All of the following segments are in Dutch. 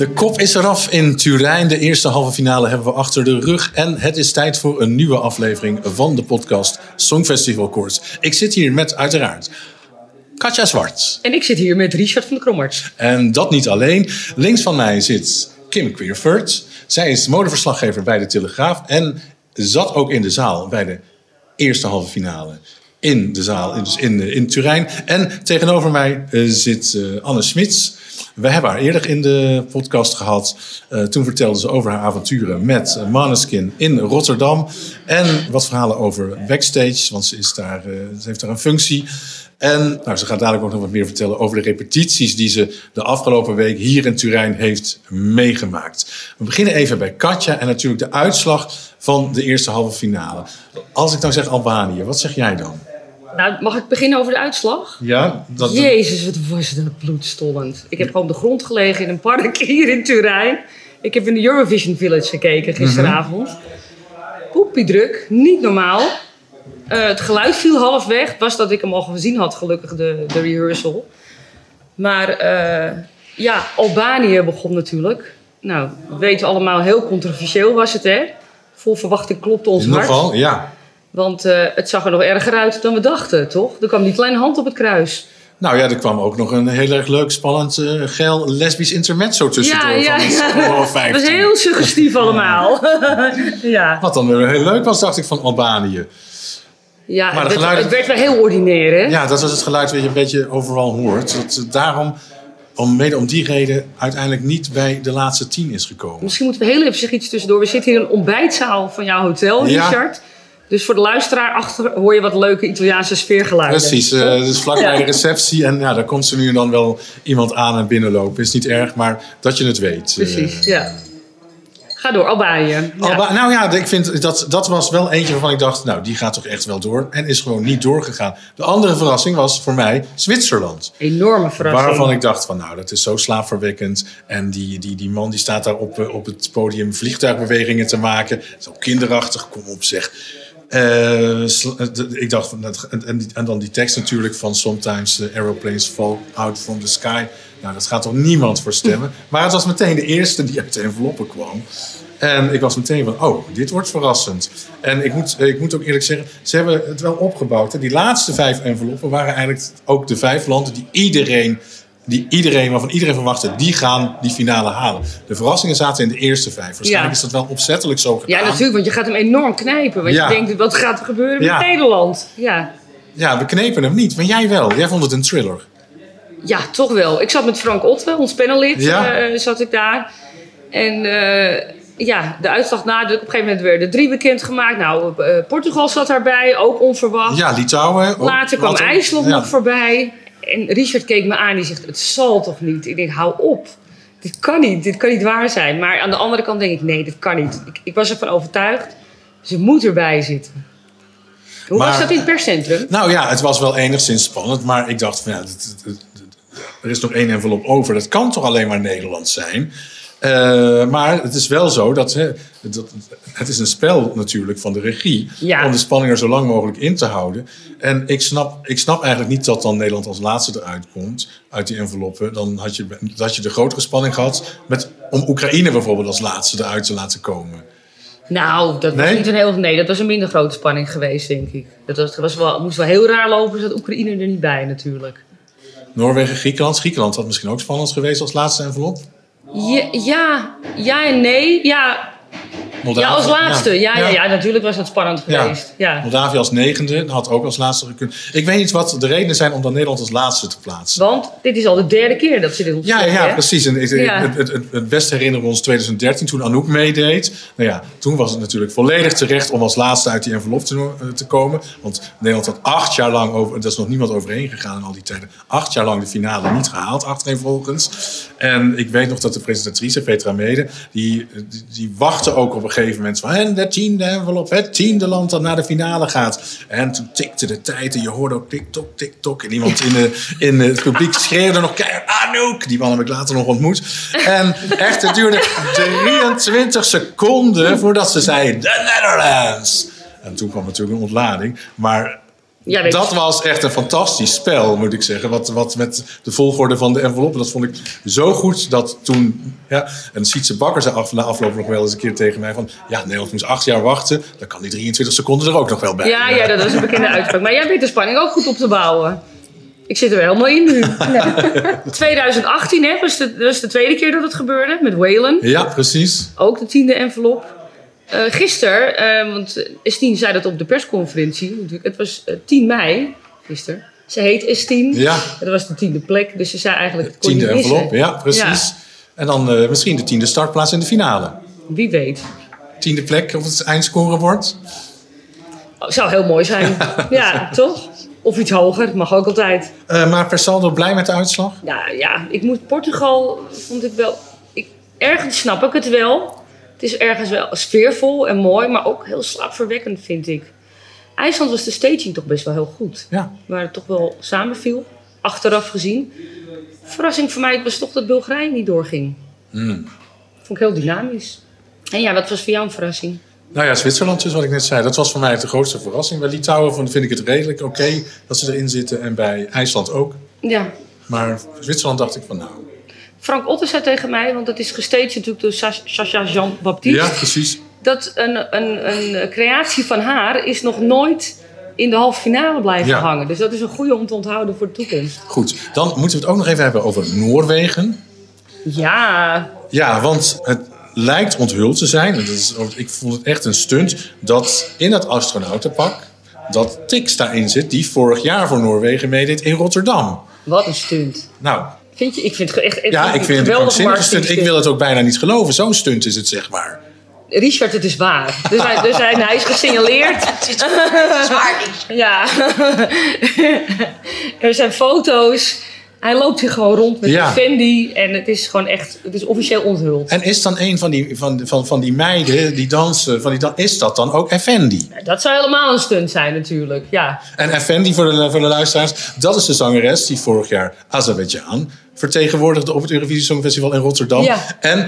De kop is eraf in Turijn. De eerste halve finale hebben we achter de rug. En het is tijd voor een nieuwe aflevering van de podcast Songfestival Koorts. Ik zit hier met uiteraard Katja Zwart. En ik zit hier met Richard van de Krommerts. En dat niet alleen. Links van mij zit Kim Queerfurt. Zij is modeverslaggever bij de Telegraaf. En zat ook in de zaal bij de eerste halve finale in de zaal, dus in, in Turijn. En tegenover mij uh, zit uh, Anne Smits. We hebben haar eerder in de podcast gehad. Toen vertelde ze over haar avonturen met Maneskin in Rotterdam. En wat verhalen over backstage, want ze, is daar, ze heeft daar een functie. En nou, ze gaat dadelijk ook nog wat meer vertellen over de repetities die ze de afgelopen week hier in Turijn heeft meegemaakt. We beginnen even bij Katja en natuurlijk de uitslag van de eerste halve finale. Als ik nou zeg Albanië, wat zeg jij dan? Nou, mag ik beginnen over de uitslag? Ja. Dat, Jezus, wat was dat bloedstollend. Ik heb gewoon op de grond gelegen in een park hier in Turijn. Ik heb in de Eurovision Village gekeken gisteravond. Mm Poepie druk, niet normaal. Uh, het geluid viel half weg. Het was dat ik hem al gezien had, gelukkig, de, de rehearsal. Maar uh, ja, Albanië begon natuurlijk. Nou, we weten allemaal, heel controversieel was het, hè? Vol verwachting klopte ons hart. Nogal, ja. Want uh, het zag er nog erger uit dan we dachten, toch? Er kwam die kleine hand op het kruis. Nou ja, er kwam ook nog een heel erg leuk, spannend, uh, geil lesbisch intermezzo tussendoor. Ja, ja, ja. Het was heel suggestief allemaal. ja. Wat dan weer heel leuk was, dacht ik, van Albanië. Ja, maar het, geluid, het werd wel heel ordinair, hè? Ja, dat was het geluid wat je een beetje overal hoort. Dat daarom, om, mede om die reden, uiteindelijk niet bij de laatste tien is gekomen. Misschien moeten we heel even zeggen iets tussendoor. We zitten hier in een ontbijtzaal van jouw hotel, Richard. Ja. Dus voor de luisteraar achter hoor je wat leuke Italiaanse sfeergeluiden. Precies, uh, dus vlakbij de receptie. En ja, daar komt ze nu dan wel iemand aan en binnenlopen. Is niet erg, maar dat je het weet. Precies, uh, ja. Ga door, Albanië. Alba. Nou ja, ik vind dat, dat was wel eentje waarvan ik dacht, nou, die gaat toch echt wel door. En is gewoon niet doorgegaan. De andere verrassing was voor mij Zwitserland. Enorme verrassing. Waarvan ik dacht van, nou, dat is zo slaapverwekkend. En die, die, die man die staat daar op, op het podium vliegtuigbewegingen te maken. Zo kinderachtig, kom op zeg. Uh, ik dacht, en, en, dan die tekst natuurlijk van Sometimes the aeroplanes fall out from the sky. Nou, dat gaat toch niemand voor stemmen. Maar het was meteen de eerste die uit de enveloppen kwam. En ik was meteen van, oh, dit wordt verrassend. En ik moet, ik moet ook eerlijk zeggen, ze hebben het wel opgebouwd. Hè. Die laatste vijf enveloppen waren eigenlijk ook de vijf landen die iedereen die iedereen, waarvan iedereen verwachtte, die gaan die finale halen. De verrassingen zaten in de eerste vijf. Waarschijnlijk ja. is dat wel opzettelijk zo gedaan. Ja, natuurlijk, want je gaat hem enorm knijpen. Want ja. je denkt, wat gaat er gebeuren ja. met Nederland? Ja. ja, we knepen hem niet, maar jij wel. Jij vond het een thriller. Ja, toch wel. Ik zat met Frank Otte, ons panellid, ja. uh, zat ik daar. En uh, ja, de uitslag na, op een gegeven moment werden drie bekendgemaakt. Nou, uh, Portugal zat daarbij, ook onverwacht. Ja, Litouwen. Later kwam later, IJsland nog voorbij. En Richard keek me aan, die zegt, het zal toch niet? Ik denk, hou op. Dit kan niet, dit kan niet waar zijn. Maar aan de andere kant denk ik, nee, dit kan niet. Ik, ik was ervan overtuigd, ze moet erbij zitten. Hoe maar, was dat in het perscentrum? Nou ja, het was wel enigszins spannend. Maar ik dacht, van, ja, er is nog één envelop over. Dat kan toch alleen maar Nederland zijn? Uh, maar het is wel zo dat, hè, dat, het is een spel natuurlijk van de regie ja. om de spanning er zo lang mogelijk in te houden. En ik snap, ik snap eigenlijk niet dat dan Nederland als laatste eruit komt uit die enveloppen. Dan had je, had je de grotere spanning gehad met, om Oekraïne bijvoorbeeld als laatste eruit te laten komen. Nou, dat was Nee? niet een heel. Nee, dat was een minder grote spanning geweest, denk ik. Dat was, was wel, moest wel heel raar lopen, zat Oekraïne er niet bij, natuurlijk. Noorwegen, Griekenland. Griekenland had misschien ook spannend geweest als laatste envelop. Ja, ja, en nee. Ja, Moldavië. Ja, als laatste. Ja, ja. Ja, natuurlijk was dat spannend geweest. Ja. Moldavië als negende had ook als laatste gekund. Ik weet niet wat de redenen zijn om dan Nederland als laatste te plaatsen. Want dit is al de derde keer dat ze dit Ja, opzetten, ja, hè? precies. En ik- Ja. het, het, het, het beste herinneren we ons 2013, toen Anouk meedeed. Nou ja, toen was het natuurlijk volledig terecht om als laatste uit die envelop te, eh, te komen. Want Nederland had acht jaar lang, over, daar is nog niemand overheen gegaan in al die tijden, acht jaar lang de finale niet gehaald, achtereenvolgens. En ik weet nog dat de presentatrice, Petra Mede, die, die, die wachtte ook op een gegeven moment van en de tiende envelop, het tiende land dat naar de finale gaat. En toen tikte de tijd en je hoorde ook tik-tok, tik-tok. En iemand in, de, in het publiek schreeuwde nog keihard, Anouk! Die man heb ik later nog ontmoet. En echt, het duurde 23 seconden voordat ze zei, the Netherlands! En toen kwam natuurlijk een ontlading. Maar Ja, je- dat was echt een fantastisch spel, moet ik zeggen. Wat, wat met de volgorde van de enveloppen, dat vond ik zo goed dat toen... Ja, en Sietse Bakker zei af, na afloop nog wel eens een keer tegen mij van... Ja, Nederland moest acht jaar wachten, dan kan die 23 seconden er ook nog wel bij. Ja, ja, dat was een bekende uitspraak. Maar jij weet de spanning ook goed op te bouwen. Ik zit er helemaal in nu. 2018 hè, was, de, was de tweede keer dat het gebeurde met Whalen. Ja, precies. Ook de tiende envelop. Eh gisteren, eh, want Estine zei dat op de persconferentie. natuurlijk. Het was eh, 10 mei, gisteren. Ze heet Estine. Ja. Dat was de tiende plek. Dus ze zei eigenlijk... het Tiende envelop, ja, precies. En dan eh, misschien de tiende startplaats in de finale. Wie weet. Tiende plek of het eindscoren wordt. Oh, zou heel mooi zijn. ja, toch? Of iets hoger, mag ook altijd. Eh, maar per saldo blij met de uitslag? Ja, ja, ik moet Portugal vond ik wel. Ik, ergens snap ik het wel. Het is ergens wel sfeervol en mooi, maar ook heel slaapverwekkend, vind ik. IJsland was de staging toch best wel heel goed. Ja. Waar het toch wel samenviel, achteraf gezien. Verrassing voor mij was toch dat Bulgarije niet doorging. Hmm. Vond ik heel dynamisch. En ja, wat was voor jou een verrassing? Nou ja, Zwitserland dus wat ik net zei. Dat was voor mij de grootste verrassing. Bij Litouwen vind ik het redelijk oké dat ze erin zitten. En bij IJsland ook. Ja, Maar Zwitserland dacht ik van nou... Frank Otter zei tegen mij, want het is gestaged natuurlijk door Sa- Sacha Jean-Baptiste. Ja, precies. dat een, een, een creatie van haar is nog nooit in de halve finale blijven Ja. hangen. Dus dat is een goede om te onthouden voor de toekomst. Goed, dan moeten we het ook nog even hebben over Noorwegen. Ja, Ja, want het lijkt onthuld te zijn. en Dat is, ik vond het echt een stunt dat in het astronautenpak... dat Tix daarin zit die vorig jaar voor Noorwegen meedeed in Rotterdam. wat een stunt. Nou, Vind je? Ik vind het echt ja, ik vind het geweldig stunt. Ik wil het ook bijna niet geloven. Zo'n stunt is het, zeg maar. Richard, het is waar. Dus hij, dus hij, hij is gesignaleerd. Het is, waar niet. Ja. er zijn foto's. Hij loopt hier gewoon rond met Ja. Fendi. En het is gewoon echt, het is officieel onthuld. En is dan een van die, van, van, van die meiden die dansen, van die dan, is dat dan ook Effendi? Dat zou helemaal een stunt zijn natuurlijk. Ja. En Effendi, voor de, voor de luisteraars, dat is de zangeres die vorig jaar Azerbeidzjan vertegenwoordigde op het Eurovisie Songfestival in Rotterdam. Ja. En,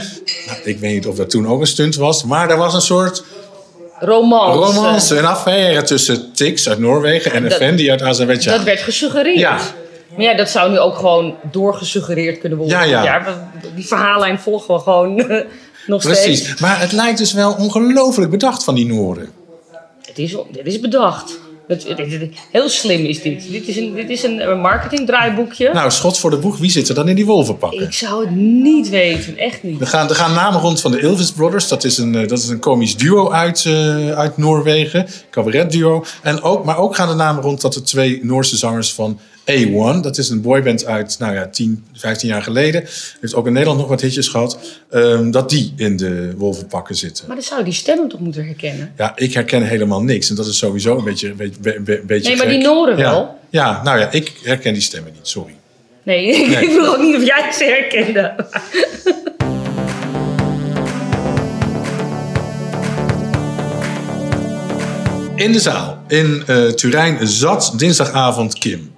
nou, ik weet niet of dat toen ook een stunt was, maar er was een soort Romance. romance, een affaire tussen Tix uit Noorwegen en Dat- Effendi uit Azerbeidzjan. Dat werd gesuggereerd. Ja. Maar ja, dat zou nu ook gewoon doorgesuggereerd kunnen worden. Ja, ja. die verhaallijn volgen we gewoon nog steeds. Precies, maar het lijkt dus wel ongelooflijk bedacht van die Noorden. Het is, dit is bedacht. Het, het- het- heel slim is dit. Dit is een, dit is een marketingdraaiboekje. Nou, schot voor de boeg, wie zit er dan in die wolvenpakken? Ik zou het niet weten, echt niet. Er gaan, er gaan namen rond van de Elvis Brothers. Dat is een, eh, dat is een komisch duo uit, eh, uit Noorwegen. Cabaret duo. En ook, maar ook gaan de namen rond dat de twee Noorse zangers van A1. Dat is een boyband uit nou ja, 10, 15 jaar geleden. Heeft ook in Nederland nog wat hitjes gehad. ehm, dat die in de wolvenpakken zitten. Maar dan zou die stemmen toch moeten herkennen? Ja, ik herken helemaal niks. En dat is sowieso een beetje, een beetje, een Nee, maar die Noren Ja. wel. Ja, nou ja, ik herken die stemmen niet. Sorry. Nee, ik Nee. vroeg ook niet of jij ze herkende. In de zaal in eh, Turijn zat dinsdagavond Kim,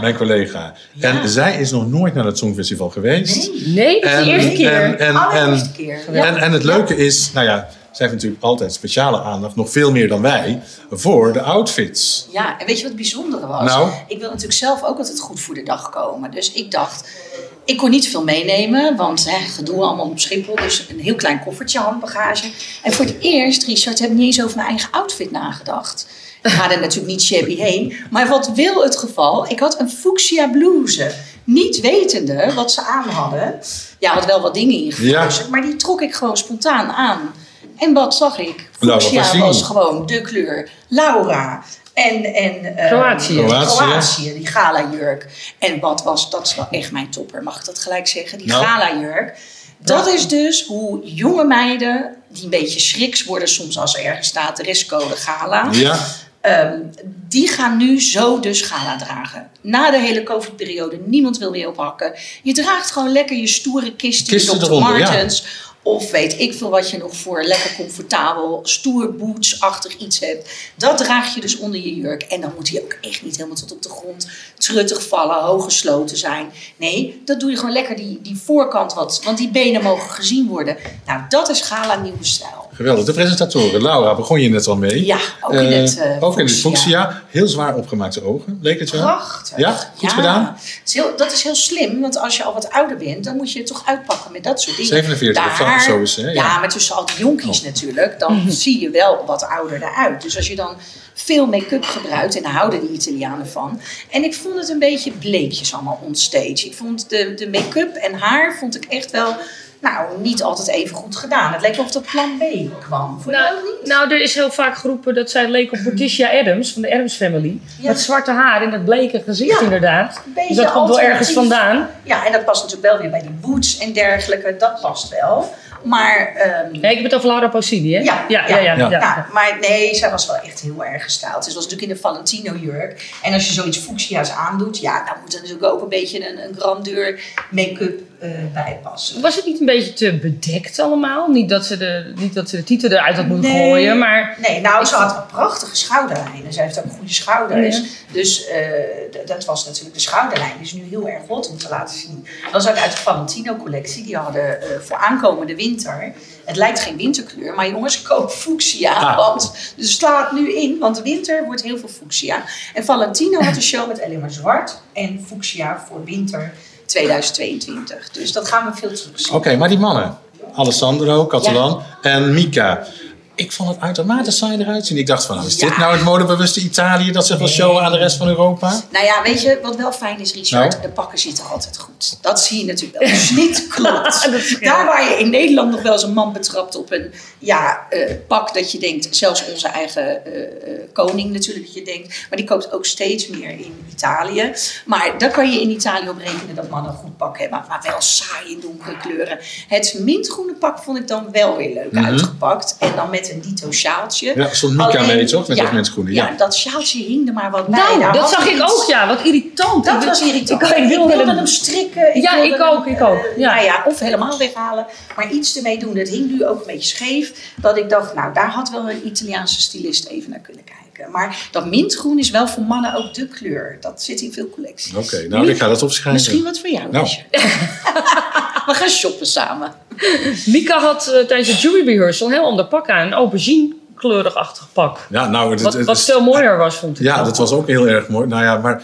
mijn collega. En zij is nog nooit naar het Songfestival geweest. Nee, dat is de eerste keer. En, en, keer. en, en het leuke is, nou ja, zij heeft natuurlijk altijd speciale aandacht, nog veel meer dan wij, voor de outfits. Ja, en weet je wat het bijzondere was? Nou? Ik wil natuurlijk zelf ook altijd goed voor de dag komen. Dus ik dacht, ik kon niet veel meenemen, want hè, gedoe allemaal op Schiphol. Dus een heel klein koffertje, handbagage. En voor het eerst, Richard, heb ik niet eens over mijn eigen outfit nagedacht. Ik ga er natuurlijk niet shabby heen. Maar wat wil het geval? Ik had een fuchsia blouse. Niet wetende wat ze aan hadden. Ja, had wel wat dingen ingefluisterd. Maar die trok ik gewoon spontaan aan. En wat zag ik? Fuchsia Pausini. was gewoon de kleur. Laura. En, en eh, Kroatië. Kroatië. Kroatië, die gala-jurk. En wat was, dat is wel echt mijn topper, mag ik dat gelijk zeggen? Die Nou. gala-jurk. Dat is dus hoe jonge meiden, die een beetje schriks worden soms als er ergens staat dresscode gala. Ja, Ehm, die gaan nu zo dus gala dragen. Na de hele COVID-periode, niemand wil meer ophakken. Je draagt gewoon lekker je stoere kist, je Kisten Dr. eronder, ja. Of weet ik veel wat je nog voor lekker comfortabel, stoer boots-achtig iets hebt. Dat draag je dus onder je jurk. En dan moet hij ook echt niet helemaal tot op de grond truttig vallen, hoog gesloten zijn. Nee, dat doe je gewoon lekker die, die voorkant wat. Want die benen mogen gezien worden. Nou, dat is gala nieuwe stijl. Geweldig. De presentatoren. Laura, begon je net al mee. Ja, ook in Eh, het eh, ook in het fuchsia. fuchsia. Heel zwaar opgemaakte ogen, leek het wel. Prachtig. Ja, goed gedaan. Het is heel, dat is heel slim, want als je al wat ouder bent, dan moet je het toch uitpakken met dat soort dingen. 47 of Daar- zo is hè? Ja. Ja. maar tussen al die jonkies natuurlijk, dan zie je wel wat ouder eruit. Dus als je dan veel make-up gebruikt, en daar houden die Italianen van. En ik vond het een beetje bleekjes allemaal onstage. Ik vond de, de make-up en haar vond ik echt wel, nou, niet altijd even goed gedaan. Het leek wel of dat plan B kwam. Je Nou, niet? nou, er is heel vaak geroepen dat zij leek op Patricia Adams van de Adams Family. Ja. Met zwarte haar en dat bleke gezicht Ja, inderdaad. Dus dat komt wel ergens vandaan. Ja, en dat past natuurlijk wel weer bij die boots en dergelijke. Dat past wel. Maar, Nee, ik heb het over Laura Pausini, hè? Ja, ja, ja. ja, ja. maar nee, zij was wel echt heel erg gestyled. Ze was natuurlijk in de Valentino-jurk. En als je zoiets fuchsia's aandoet, ja, dan moet er natuurlijk ook een beetje een, een grandeur make-up eh, bij passen. Was het niet een beetje te bedekt allemaal? Niet dat ze de, niet dat ze de titel eruit had moeten Nee. gooien, maar... Nee, nou, ze had prachtige schouderlijnen. Ze heeft ook goede schouders. Dus eh, dat was natuurlijk de schouderlijn. Die is nu heel erg hot om te laten zien. Dat is ook uit de Valentino-collectie. Die hadden eh, voor aankomende winter. Het lijkt geen winterkleur, maar jongens, koop fuchsia. Ah. Want dus sla het nu in, want de winter wordt heel veel fuchsia. En Valentino had een show met alleen maar zwart en fuchsia voor winter 2022. Dus dat gaan we veel terugzien. Oké, maar die mannen. Alessandro, Catalan en Mika. Ik vond het uitermate saai eruit zien. Ik dacht van, nou, is dit Ja. nou het modebewuste Italië dat zich wil showen aan de rest van Europa? Nou ja, weet je wat wel fijn is, Richard? Nou? De pakken zitten altijd goed. Dat zie je natuurlijk wel. Dus niet klopt. Daar waar je in Nederland nog wel eens een man betrapt op een ja, eh, pak dat je denkt, zelfs onze eigen eh, eh, koning natuurlijk, dat je denkt, maar die koopt ook steeds meer in Italië. Maar daar kan je in Italië op rekenen dat mannen een goed pak hebben, maar wel saai in donkere kleuren. Het mintgroene pak vond ik dan wel weer leuk uitgepakt. En dan met een dito sjaaltje. Ja, stond Mika mee, toch? Met dat mintgroene, ja. Ja, dat sjaaltje hing er maar wat bij. Nou, Daar dat zag ik iets- ook, ja. Wat irritant. dat Ik- was irritant. Ik, ik wilde hem... hem strikken. Ja, wilde ik ook, hem, ik ook, eh, ja. Nou ja, of helemaal weghalen. Maar iets ermee doen. Het hing nu ook een beetje scheef. Dat ik dacht, nou, daar had wel een Italiaanse stylist even naar kunnen kijken. Maar dat mintgroen is wel voor mannen ook de kleur. Dat zit in veel collecties. Oké, nou, ik ga dat opschrijven. Misschien wat voor jou, Nou. We gaan shoppen samen. Mika had eh, tijdens het jury rehearsal een heel ander pak aan. Een aubergine kleurig-achtig pak. Ja, nou, het, Wat, het- wat veel mooier was, vond ik. Ja, dat was ook heel erg mooi. Nou ja, maar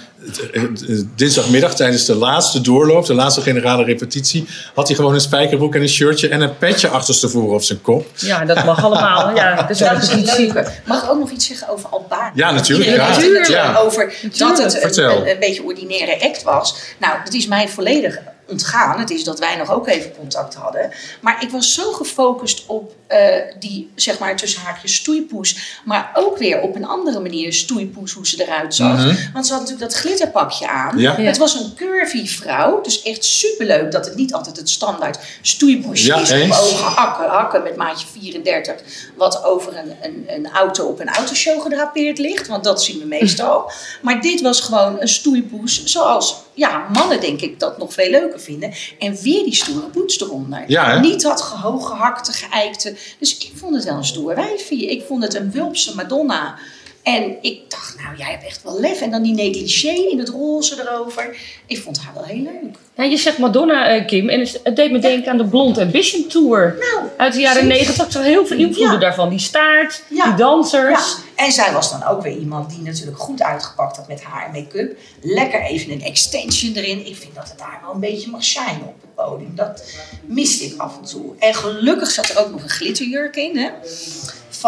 het- dinsdagmiddag tijdens de laatste doorloop, de laatste generale repetitie, had hij gewoon een spijkerbroek en een shirtje en een petje achterstevoren op zijn kop. Ja, dat mag allemaal. Ja, dat is wel Dat is repetitie. leuke. Mag ik ook nog iets zeggen over Albanië? Ja, natuurlijk, ja. natuurlijk Ja. over dat het een, een beetje ordinaire act was. Nou, dat is mij volledig ontgaan. Het is dat wij nog ook even contact hadden. Maar ik was zo gefocust op eh, die, zeg maar, tussen haakjes stoeipoes. Maar ook weer op een andere manier stoeipoes, hoe ze eruit zag. Want ze had natuurlijk dat glitterpakje aan. Ja. Het was een curvy vrouw. Dus echt superleuk dat het niet altijd het standaard stoeipoesje Ja, is. eens. Op ogen hakken, hakken met maatje 34. Wat over een, een, een auto op een autoshow gedrapeerd ligt. Want dat zien we meestal. Maar dit was gewoon een stoeipoes. Zoals ja, mannen denk ik dat nog veel leuker vinden. En weer die stoere poets eronder. Ja? Niet dat gehooggehakte, geëikte. Dus ik vond het wel een stoer wijfie. Ik vond het een wulpse Madonna. En ik dacht, nou, jij hebt echt wel lef. En dan die negligé in het roze erover. Ik vond haar wel heel leuk. Ja, je zegt Madonna, eh, Kim. En het deed me denken aan de Blonde Ambition Tour. Nou, Uit de jaren negentig. Ik zag heel veel invloeden Ja. daarvan. Die staart, Ja. die dansers. Ja, en zij was dan ook weer iemand die natuurlijk goed uitgepakt had met haar en make-up. Lekker even een extension erin. Ik vind dat het daar wel een beetje mag shinen op het podium. Dat miste ik af en toe. En gelukkig zat er ook nog een glitterjurk in. Hè?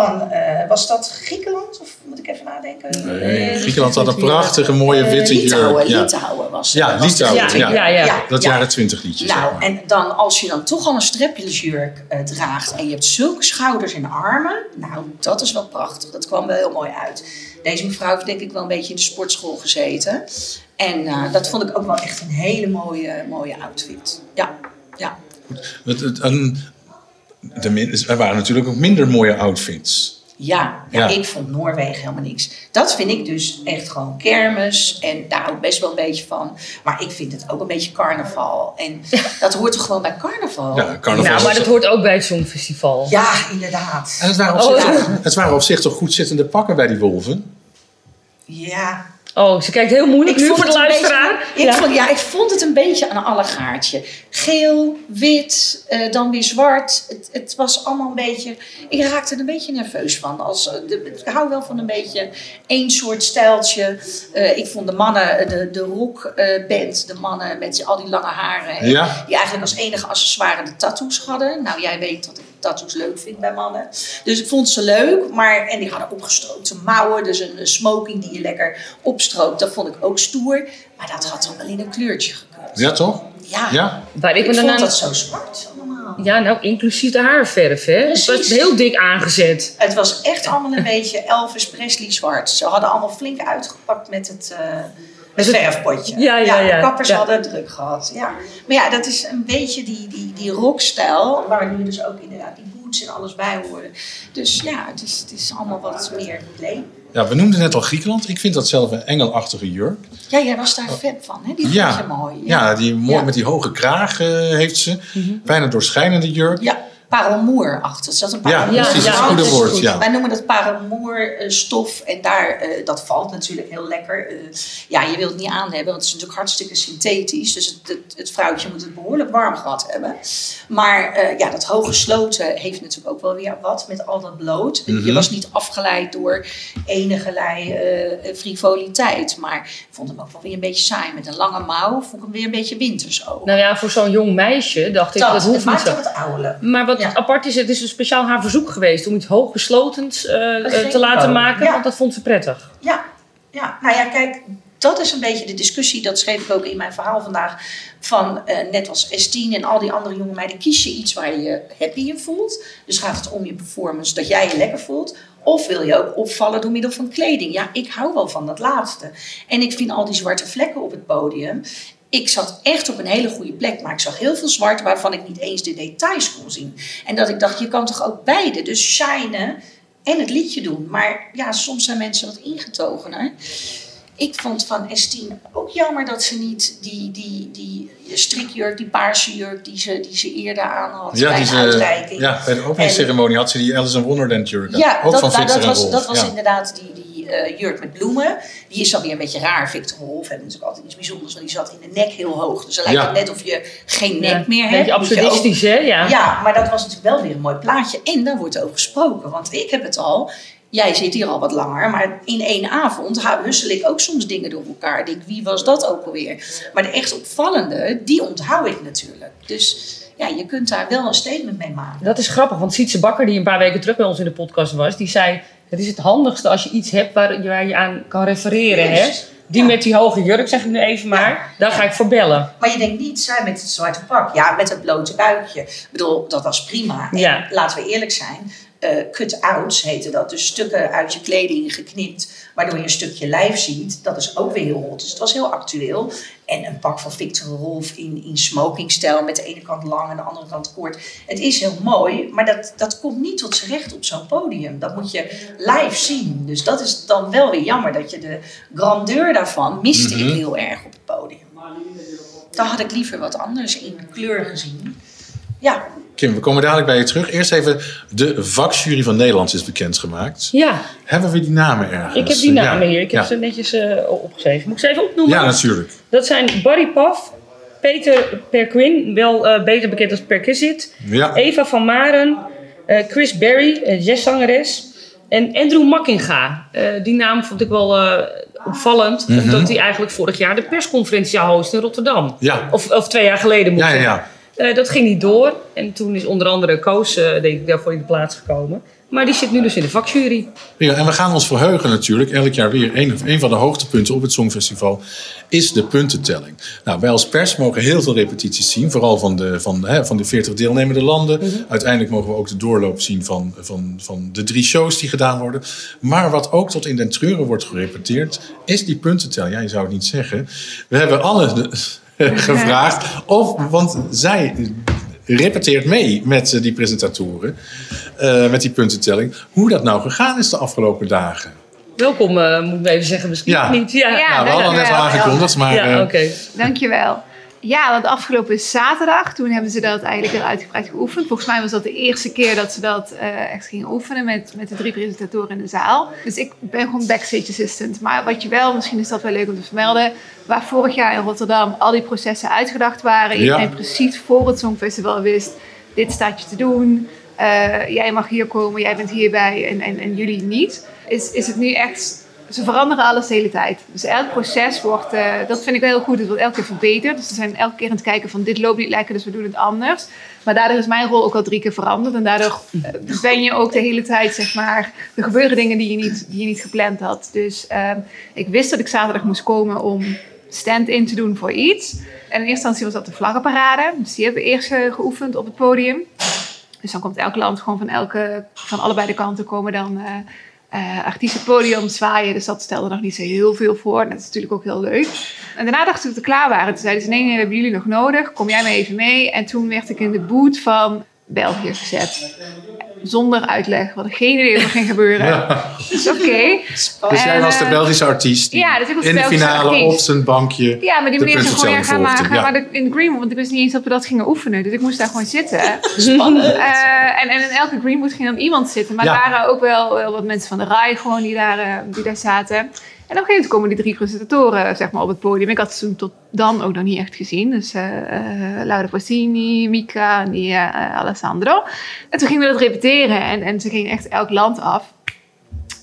Van, eh, was dat Griekenland? Of moet ik even nadenken? Nee, Eh, Griekenland had een prachtige mooie eh, witte Litouwen, jurk. Ja, Litouwen was ja was Litouwen. Ja, Ja, ja, ja. Dat Ja. jaren twintig liedje. zeg Nou, maar. en dan als je dan toch al een strepjesjurk eh, draagt en je hebt zulke schouders en armen, nou, dat is wel prachtig. Dat kwam wel heel mooi uit. Deze mevrouw heeft denk ik wel een beetje in de sportschool gezeten. En eh, dat vond ik ook wel echt een hele mooie, mooie outfit. Ja, ja. Het, het, een, de, min- er waren natuurlijk ook minder mooie outfits. Ja, ja, Ja. ik vond Noorwegen helemaal niks. Dat vind ik dus echt gewoon kermis. En daar ik best wel een beetje van. Maar ik vind het ook een beetje carnaval. En dat hoort toch gewoon bij carnaval? Ja, carnaval. Nou, maar is- dat hoort ook bij het Songfestival. Ja, inderdaad. En het waren, op Oh, zich ja. toch, het waren op zich toch goed zittende pakken bij die wolven? Ja, Oh, ze kijkt heel moeilijk nu voor de luisteraar. beetje- ik, Ja. vond, ja, ik vond het een beetje een allegaartje. Geel, wit, eh, dan weer zwart. Het, het was allemaal een beetje... Ik raakte er een beetje nerveus van. Als, eh, de, ik hou wel van een beetje één soort stijltje. Eh, ik vond de mannen, de, de rockband, de mannen met al die lange haren. en Ja. Die eigenlijk als enige accessoire de tattoos hadden. Nou, jij weet dat ik tattoos leuk vind bij mannen. Dus ik vond ze leuk. Maar, en die hadden opgestroopte mouwen. Dus een, smoking die je lekker opstroopt. Dat vond ik ook stoer. Maar dat had dan wel in een kleurtje gekund. Ja, toch? Ja, Ja. Waar ik ik me dan vond aan... dat zo zwart allemaal. Ja, nou, inclusief de haarverf, hè. Het was Precies. heel dik aangezet. Het was echt allemaal een beetje Elvis Presley zwart. Ze hadden allemaal flink uitgepakt met het, eh met het verfpotje. Ja, ja, ja. De kappers Ja. hadden het druk gehad. Ja. Maar ja, dat is een beetje die, die, die rockstijl. Waar nu dus ook inderdaad die boots en alles bij horen. Dus ja, het is, het is allemaal wat meer play. ja, we noemden net al Griekenland. Ik vind dat zelf een engelachtige jurk. Ja, jij was daar fan van, hè? Die vond Ja, je mooi. ja die mooi, Ja. Met die hoge kraag eh, heeft ze. Bijna doorschijnende jurk. Ja, parelmoer achter. Er zat een Ja, parelmoer. precies. Ja, het ja, goede dat is woord. Ja. Wij noemen dat paramoer eh, stof en daar, eh, dat valt natuurlijk heel lekker. Eh, ja, je wilt het niet aan hebben, want het is natuurlijk hartstikke synthetisch. Dus het, het, het vrouwtje moet het behoorlijk warm gehad hebben. Maar eh, ja, dat hoge sloten heeft natuurlijk ook wel weer wat met al dat bloot. Mhm. Je was niet afgeleid door enige eh, frivoliteit. Maar ik vond hem ook wel weer een beetje saai. Met een lange mouw vond ik hem weer een beetje winters ook. Nou ja, voor zo'n jong meisje dacht ik, dat, het hoeft niet maakt zo. ook het oude. Maar wat Ja. apart is, het is een speciaal haar verzoek geweest om iets hooggeslotens eh eh, te laten maken, Ja. want dat vond ze prettig. Ja, ja, nou ja, kijk, dat is een beetje de discussie. Dat schreef ik ook in mijn verhaal vandaag. Van eh, net als S10 en al die andere jonge meiden, kies je iets waar je je happy in voelt. Dus gaat het om je performance, dat jij je lekker voelt. Of wil je ook opvallen door middel van kleding? Ja, ik hou wel van dat laatste. En ik vind al die zwarte vlekken op het podium. Ik zat echt op een hele goede plek, maar ik zag heel veel zwart waarvan ik niet eens de details kon zien. En dat ik dacht, je kan toch ook beide, dus shinen en het liedje doen. Maar ja, soms zijn mensen wat ingetogener. Ik vond van S10 ook jammer dat ze niet die, die, die strikjurk, die paarse jurk die ze, die ze eerder aan had Ja, bij de uitreiking. ja, bij de openingsceremonie had ze die Alice in Wonderland jurk. Ja, ook dat, van nou, Victor dat was, dat was ja. inderdaad die, die eh, jurk met bloemen. Die is dan weer een beetje raar. Victor Rolf hebben natuurlijk altijd iets bijzonders, want die zat in de nek heel hoog. Dus dan lijkt Ja. het net of je geen nek Ja, meer hebt. absurdistisch, hè? Ja. ja, maar dat was natuurlijk wel weer een mooi plaatje. En daar wordt over gesproken. Want ik heb het al. Jij zit hier al wat langer. Maar in één avond hu- hussel ik ook soms dingen door elkaar. Ik Denk, wie was dat ook alweer? Maar de echt opvallende, die onthoud ik natuurlijk. Dus ja, je kunt daar wel een statement mee maken. Dat is grappig, want Sietse Bakker, die een paar weken terug bij ons in de podcast was, die zei: Het is het handigste als je iets hebt waar je, waar je aan kan refereren. Hè? Die Ja. met die hoge jurk, zeg ik nu even maar, daar ga ik voor bellen. Maar je denkt niet, zij met het zwarte pak. Ja, met het blote buikje. Ik bedoel, dat was prima. En Ja. laten we eerlijk zijn. eh, cut-outs heette dat. Dus stukken uit je kleding geknipt. Waardoor je een stukje lijf ziet. Dat is ook weer heel hot. Dus het was heel actueel. En een pak van Victor Rolf in, in smokingstijl. Met de ene kant lang en de andere kant kort. Het is heel mooi. Maar dat, dat komt niet tot z'n recht op zo'n podium. Dat moet je live zien. Dus dat is dan wel weer jammer. Dat je de grandeur daarvan miste ik heel erg op het podium. Dan had ik liever wat anders in kleur gezien. Ja, Kim, we komen dadelijk bij je terug. Eerst even de vakjury van Nederland is bekendgemaakt. Ja, Hebben we die namen ergens? ik heb die Ja. namen hier. Ik heb ja. ze netjes eh, opgeschreven. Moet ik ze even opnoemen? Ja, natuurlijk. Dat zijn Barry Paf, Peter Perquin, wel eh, beter bekend als Perquisite, Ja. Eva van Maren, eh, Chris Berry, jazzzangeres, en Andrew Makkinga. Eh, die naam vond ik wel opvallend, Mhm. omdat hij eigenlijk vorig jaar de persconferentie hosten in Rotterdam. Ja. Of, of twee jaar geleden moet Ja, ja, ja. Eh, dat ging niet door. En toen is onder andere Koos, ik, daarvoor in de plaats gekomen. Maar die zit nu dus in de vakjury. Ja, en we gaan ons verheugen natuurlijk. Elk jaar weer. Een, een van de hoogtepunten op het Songfestival is de puntentelling. Nou, wij als pers mogen heel veel repetities zien. Vooral van de, van, hè, van de 40 deelnemende landen. Uiteindelijk mogen we ook de doorloop zien van, van, van de drie shows die gedaan worden. Maar wat ook tot in den treuren wordt gerepeteerd, is die puntentelling. Ja, je zou het niet zeggen. We hebben de- gevraagd of, want zij repeteert mee met eh, die presentatoren, eh, met die puntentelling, hoe dat nou gegaan is de afgelopen dagen. Welkom, eh, moet ik even zeggen. Misschien Ja. niet. Ja, Ja, nou, we hadden al net al aangekondigd, maar Ja, oké. Dankjewel. Ja, want afgelopen zaterdag, toen hebben ze dat eigenlijk heel uitgebreid geoefend. Volgens mij was dat de eerste keer dat ze dat eh, echt gingen oefenen met, met de drie presentatoren in de zaal. Dus ik ben gewoon backstage assistant. Maar wat je wel, misschien is dat wel leuk om te vermelden, waar vorig jaar in Rotterdam al die processen uitgedacht waren. Ja. Iedereen precies voor het Songfestival wist, dit staat je te doen. eh, jij mag hier komen, jij bent hierbij en, en, en jullie niet. Is, is het nu echt ze veranderen alles de hele tijd. Dus elk proces wordt, eh, dat vind ik heel goed, het wordt elke keer verbeterd. Dus ze zijn elke keer aan het kijken van dit loopt niet lekker, dus we doen het anders. Maar daardoor is mijn rol ook al drie keer veranderd. En daardoor eh, ben je ook de hele tijd, zeg maar, er gebeuren dingen die je niet, die je niet gepland had. Dus ehm, ik wist dat ik zaterdag moest komen om stand-in te doen voor iets. En in eerste instantie was dat de vlaggenparade. Dus die hebben we eerst eh, geoefend op het podium. Dus dan komt elk land gewoon van, elke, van allebei de kanten komen dan eh eh artiesten het podium zwaaien. Dus dat stelde nog niet zo heel veel voor. En dat is natuurlijk ook heel leuk. En daarna dachten ze dat we klaar waren. Toen zeiden ze, nee, nee, we hebben jullie nog nodig. Kom jij maar even mee. En toen werd ik in de boot van België gezet. Zonder uitleg. We hadden geen idee wat er ging gebeuren. Ja. Dus oké. Dus jij was de eh, Belgische artiest die ja, dus ik was de in de finale artiest. op zijn bankje Ja, maar die meneer zei gewoon, ja, ga maar, ga maar de- in de green room. Want ik wist niet eens dat we dat gingen oefenen. Dus ik moest daar gewoon zitten. Eh, en, en in elke green room ging dan iemand zitten. Maar Ja. er waren ook wel, wel wat mensen van de RAI gewoon die daar, eh, die daar zaten. En op een gegeven moment komen die drie presentatoren zeg maar, op het podium. Ik had ze toen tot dan ook nog niet echt gezien. Dus eh, Laura Passini, Mika en die, eh, Alessandro. En toen gingen we dat repeteren. En, en ze gingen echt elk land af.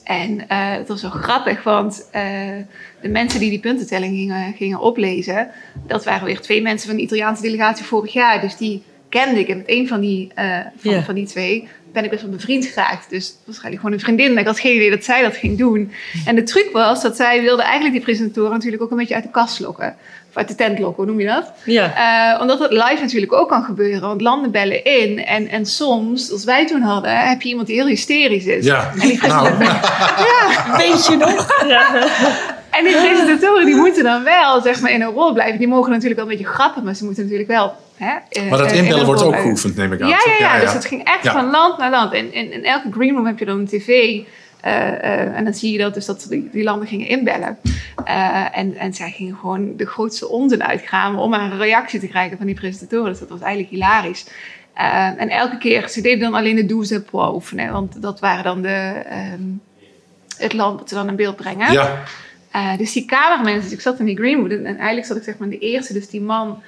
En het was zo grappig, want de mensen die die puntentelling gingen, gingen oplezen, dat waren weer twee mensen van de Italiaanse delegatie vorig jaar. Dus die kende ik. En met een van die, van, van die twee ben ik best wel bevriend geraakt. Dus waarschijnlijk gewoon een vriendin. Ik had geen idee dat zij dat ging doen. En de truc was dat zij wilde eigenlijk die presentatoren natuurlijk ook een beetje uit de kast lokken. Of uit de tent lokken, hoe noem je dat? Ja. Eh, omdat dat live natuurlijk ook kan gebeuren. Want landen bellen in. En, en soms, als wij toen hadden, heb je iemand die heel hysterisch is. Ja, En die nou, Weet je nog? En die presentatoren die moeten dan wel zeg maar, in een rol blijven. Die mogen natuurlijk wel een beetje grappen, maar ze moeten natuurlijk wel. Hè, eh, maar dat eh, in inbellen wordt ook geoefend, neem ik aan. Ja, ja, ja, dus het ging echt van land naar land. En in, in elke green room heb je dan een tv. eh, en dan zie je dat, dus dat die, die landen gingen inbellen. En, en zij gingen gewoon de grootste onzin uitgraven om maar een reactie te krijgen van die presentatoren. Dus dat was eigenlijk hilarisch. En elke keer, ze deden dan alleen de do's en oefenen. Want dat waren dan de, ehm, het land dat ze dan in beeld brengen. Ja, dus die cameraman, dus ik zat in die Greenwood en, en eigenlijk zat ik zeg maar in de eerste. Dus die man,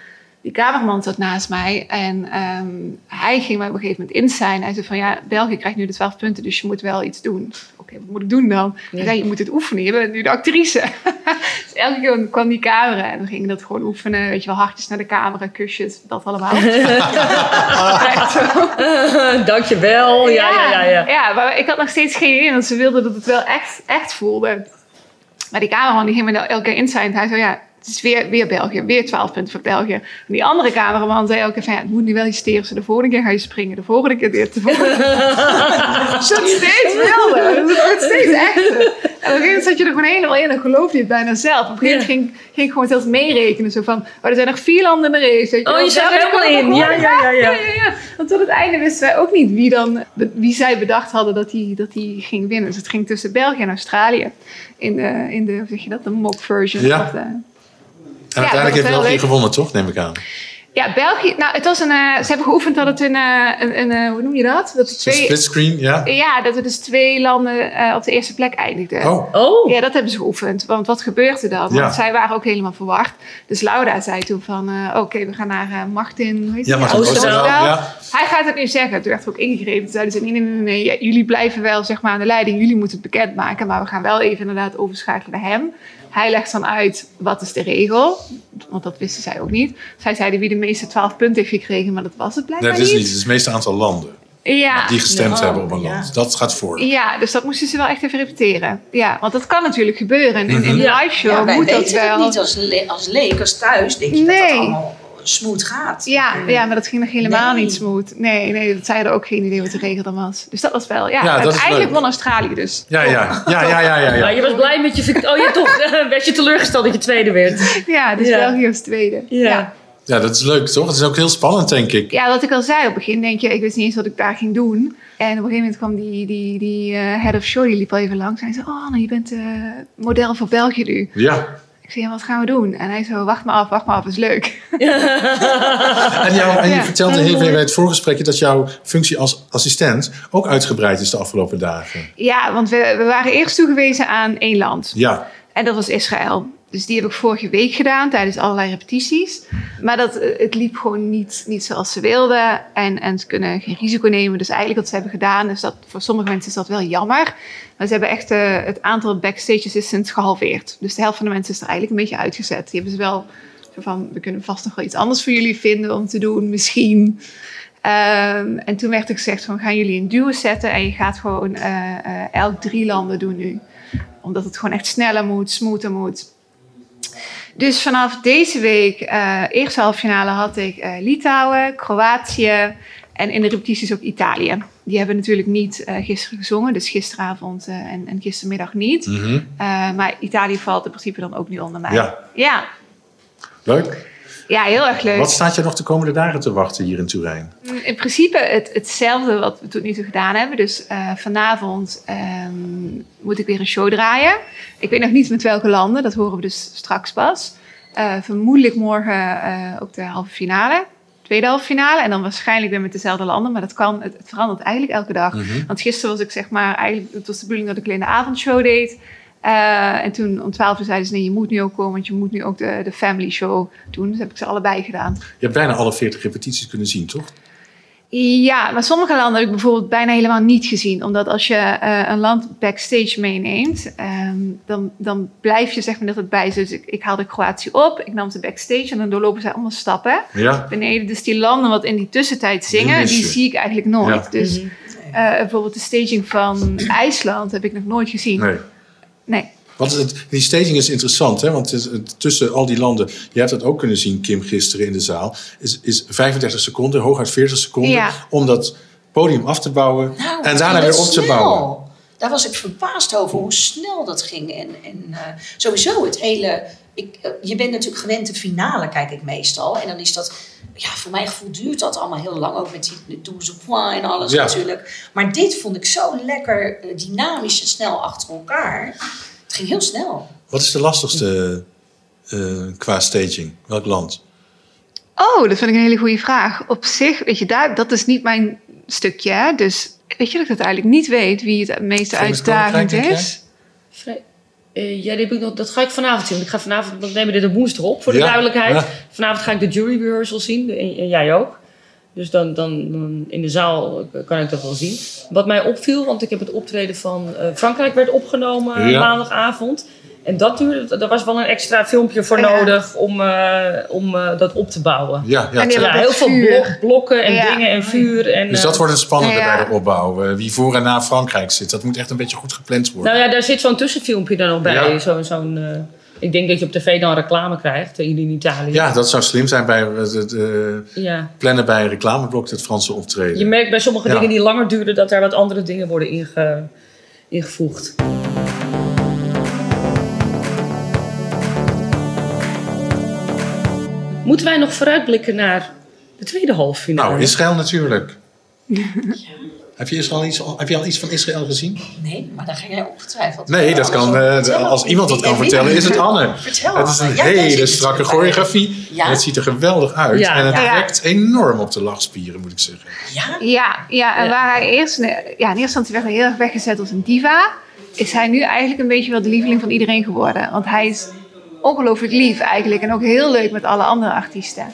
die cameraman zat naast mij en ehm, hij ging mij op een gegeven moment inzijn. Hij zei van ja, België krijgt nu de 12 punten, dus je moet wel iets doen. Oké, wat moet ik doen dan? Hij zei, je moet het oefenen, je bent nu de actrice. dus elke keer kwam die camera en we gingen dat gewoon oefenen. Weet je wel, hartjes naar de camera, kusjes, dat allemaal. Dankjewel. Ja, ja, ja. ja. Ja, maar ik had nog steeds geen idee, want ze wilden dat het wel echt, echt voelde. Maar die cameraman die ging me elke keer inzijn. Hij zei, ja, het is weer, weer België. Weer 12 punten voor België. En die andere cameraman zei elke keer van, ja, het moet nu wel hysterisch zijn. De volgende keer ga je springen. De volgende keer dit. De volgende keer... dat steeds wilde. Dus het wordt steeds echter. En op een gegeven moment zat je er gewoon helemaal in en geloofde je het bijna zelf. Op een gegeven moment ging, ging ik gewoon zelfs meerekenen. Zo van, oh, er zijn nog vier landen in de race. Je Oh, je zat er helemaal in. Ja, ja, ja, ja. ja, ja, ja. Want tot het einde wisten wij ook niet wie, dan, wie zij bedacht hadden dat die, dat die ging winnen. Dus het ging tussen België en Australië. In de, in de hoe zeg je dat, de mock version. Ja. Of de- en uiteindelijk heeft België wel gewonnen, toch? Neem ik aan. ja, België. Nou, het was een. eh, ze hebben geoefend dat het een. eh, een, een eh, hoe noem je dat? Dat er Een twee. splitscreen, ja. Ja, dat er dus twee landen eh, op de eerste plek eindigden. Oh, Oh. Ja, dat hebben ze geoefend. Want wat gebeurde dan? Ja. Want zij waren ook helemaal verwacht. Dus Laura zei toen van... eh, Oké, we gaan naar eh, Martin... Hoe heet ja, Oosterdaal, Oosterdaal. Ja. Hij gaat het nu zeggen. Toen werd er ook ingegrepen. Toen zeiden ze, nee, nee, nee, nee. ja, jullie blijven wel zeg maar, aan de leiding. Jullie moeten het bekendmaken. Maar we gaan wel even inderdaad overschakelen naar hem. Hij legt dan uit, wat is de regel? Want dat wisten zij ook niet. Zij zeiden wie de meeste 12 punten heeft gekregen. Maar dat was het blijkbaar Nee, dat is niet. niet. Het is het meeste aantal landen. Ja. die gestemd hebben op een Ja. land. Dat gaat voor. Ja, dus dat moesten ze wel echt even repeteren. Ja, want dat kan natuurlijk gebeuren. In, in een Ja. live show Ja, moet dat weten wel. het niet als, le als leek, als thuis, denk je dat Nee. het allemaal smooth gaat. Ja, ja, maar dat ging nog helemaal Nee. niet smooth. Nee, nee, dat zij hadden ook geen idee wat de regel dan was. Dus dat was wel, ja. Dat uiteindelijk won Australië dus. Ja, ja, ja, ja, ja, ja. Ja, je was blij met je... Oh, je toch werd je teleurgesteld dat je tweede werd. Ja, dus Ja. België was tweede. Ja. Ja, dat is leuk, toch? Het is ook heel spannend, denk ik. Ja, wat ik al zei, op het begin denk je, ik wist niet eens wat ik daar ging doen. En op een gegeven moment kwam die, die, die eh, head of show, die liep al even langs. En zei, oh, nou, je bent eh, model voor België nu. Ja. Ik zei, ja, wat gaan we doen? En hij zo, wacht maar af, wacht maar af, is leuk. En, jou, en je Ja. vertelde even mooi. bij het voorgesprekje dat jouw functie als assistent ook uitgebreid is de afgelopen dagen. Ja, want we, we waren eerst toegewezen aan één land. Ja, En dat was Israël. Dus die heb ik vorige week gedaan tijdens allerlei repetities. Maar dat, eh, het liep gewoon niet, niet zoals ze wilden. En, en ze kunnen geen risico nemen. Dus eigenlijk wat ze hebben gedaan, is dat voor sommige mensen is dat wel jammer. Maar ze hebben echt eh, het aantal backstage assistants gehalveerd. Dus de helft van de mensen is er eigenlijk een beetje uitgezet. Die hebben ze wel van, we kunnen vast nog wel iets anders voor jullie vinden om te doen, misschien. Ehm, en toen werd er gezegd van, gaan jullie een duo zetten en je gaat gewoon eh, elk drie landen doen nu. Omdat het gewoon echt sneller moet, smoother moet. Dus vanaf deze week, eh eerste halffinale, had ik eh, Litouwen, Kroatië en in de repetities ook Italië. Die hebben natuurlijk niet eh, gisteren gezongen, dus gisteravond en, en gistermiddag niet. Mhm. Maar Italië valt in principe dan ook nu onder mij. Ja. ja, leuk. Ja, heel erg leuk. Wat staat je nog de komende dagen te wachten hier in Turijn? In principe het, hetzelfde wat we tot nu toe gedaan hebben. Dus eh, vanavond ehm, moet ik weer een show draaien. Ik weet nog niet met welke landen, dat horen we dus straks pas. Eh, vermoedelijk morgen eh, ook de halve finale, tweede halve finale. En dan waarschijnlijk weer met dezelfde landen. Maar dat kan, het, het verandert eigenlijk elke dag. Want gisteren was ik zeg maar, eigenlijk, het was de bedoeling dat ik alleen de avondshow deed. Eh, en toen om 12 uur zeiden ze: nee, je moet nu ook komen, want je moet nu ook de, de family show doen. Dus heb ik ze allebei gedaan. Je hebt bijna alle 40 repetities kunnen zien, toch? Ja, maar sommige landen heb ik bijvoorbeeld bijna helemaal niet gezien. Omdat als je eh, een land backstage meeneemt, ehm, dan, dan blijf je zeg maar dat het bij zit. Dus ik, ik haalde Kroatië op, ik nam ze backstage en dan doorlopen zij allemaal stappen Ja. beneden. Dus die landen wat in die tussentijd zingen, die, zie ik eigenlijk nooit. Ja. Dus eh, bijvoorbeeld de staging van IJsland heb ik nog nooit gezien. Nee. Nee. Want het, die staging is interessant, hè? want het, het- tussen al die landen, je hebt dat ook kunnen zien, Kim, gisteren in de zaal, is, is 35 seconden, hooguit 40 seconden, Ja. om dat podium af te bouwen Nou, en daarna weer op te bouwen. Daar was ik verbaasd over hoe snel dat ging. En, en eh, sowieso het hele... Ik, eh, je bent natuurlijk gewend, de finale kijk ik meestal. En dan is dat... Ja, voor mijn gevoel duurt dat allemaal heel lang. Ook met die douze points en alles Ja. natuurlijk. Maar dit vond ik zo lekker eh, dynamisch en snel achter elkaar. Het ging heel snel. Wat is de lastigste eh, qua staging? Welk land? Oh, dat vind ik een hele goede vraag. Op zich, weet je, daar, dat is niet mijn stukje. Hè? Dus weet je dat ik het eigenlijk niet weet wie het meest Verenigd uitdagend is? Vrij- eh, ja, die heb ik nog, dat ga ik vanavond zien. Ik ga vanavond, we nemen dit op woensdag op, voor de Ja, duidelijkheid. ja. Vanavond ga ik de jury rehearsal zien, en, en jij ook. Dus dan, dan, dan in de zaal kan ik dat wel zien. Wat mij opviel, want ik heb het optreden van eh, Frankrijk werd opgenomen Ja. maandagavond. En dat duurde, daar was wel een extra filmpje voor Ja. nodig om, eh, om eh, dat op te bouwen. Ja, ja, En Ja, heel veel blok- blokken en Ja. dingen en vuur. En, dus eh, dat wordt een spannende Ja. bij de opbouw. eh, wie voor en na Frankrijk zit, dat moet echt een beetje goed gepland worden. Nou ja, daar zit zo'n tussenfilmpje dan nog bij. Ja. Zo, zo'n, eh, ik denk dat je op tv dan reclame krijgt eh, hier in Italië. ja, dat zou slim zijn bij het, het eh, Ja. plannen bij een reclameblok, het Franse optreden. Je merkt bij sommige Ja. dingen die langer duren dat daar wat andere dingen worden inge, ingevoegd. Moeten wij nog vooruitblikken naar de tweede halve finale? Nou, Israël natuurlijk. Heb je, Israël iets, heb je al iets van Israël gezien? Nee, maar dan ga jij ongetwijfeld. Nee, dat kan, eh, Vertel. als iemand dat kan vertellen, is het Anne. Vertel. Het is een Ja, hele strakke choreografie. Ja. En het ziet er geweldig uit. Ja. en het Ja. trekt enorm op de lachspieren, moet ik zeggen. Ja? Ja, ja en waar hij eerst, ja, in eerste instantie werd hij heel erg weggezet als een diva, is hij nu eigenlijk een beetje wel de lieveling van iedereen geworden. Want hij is ongelooflijk lief eigenlijk en ook heel leuk met alle andere artiesten.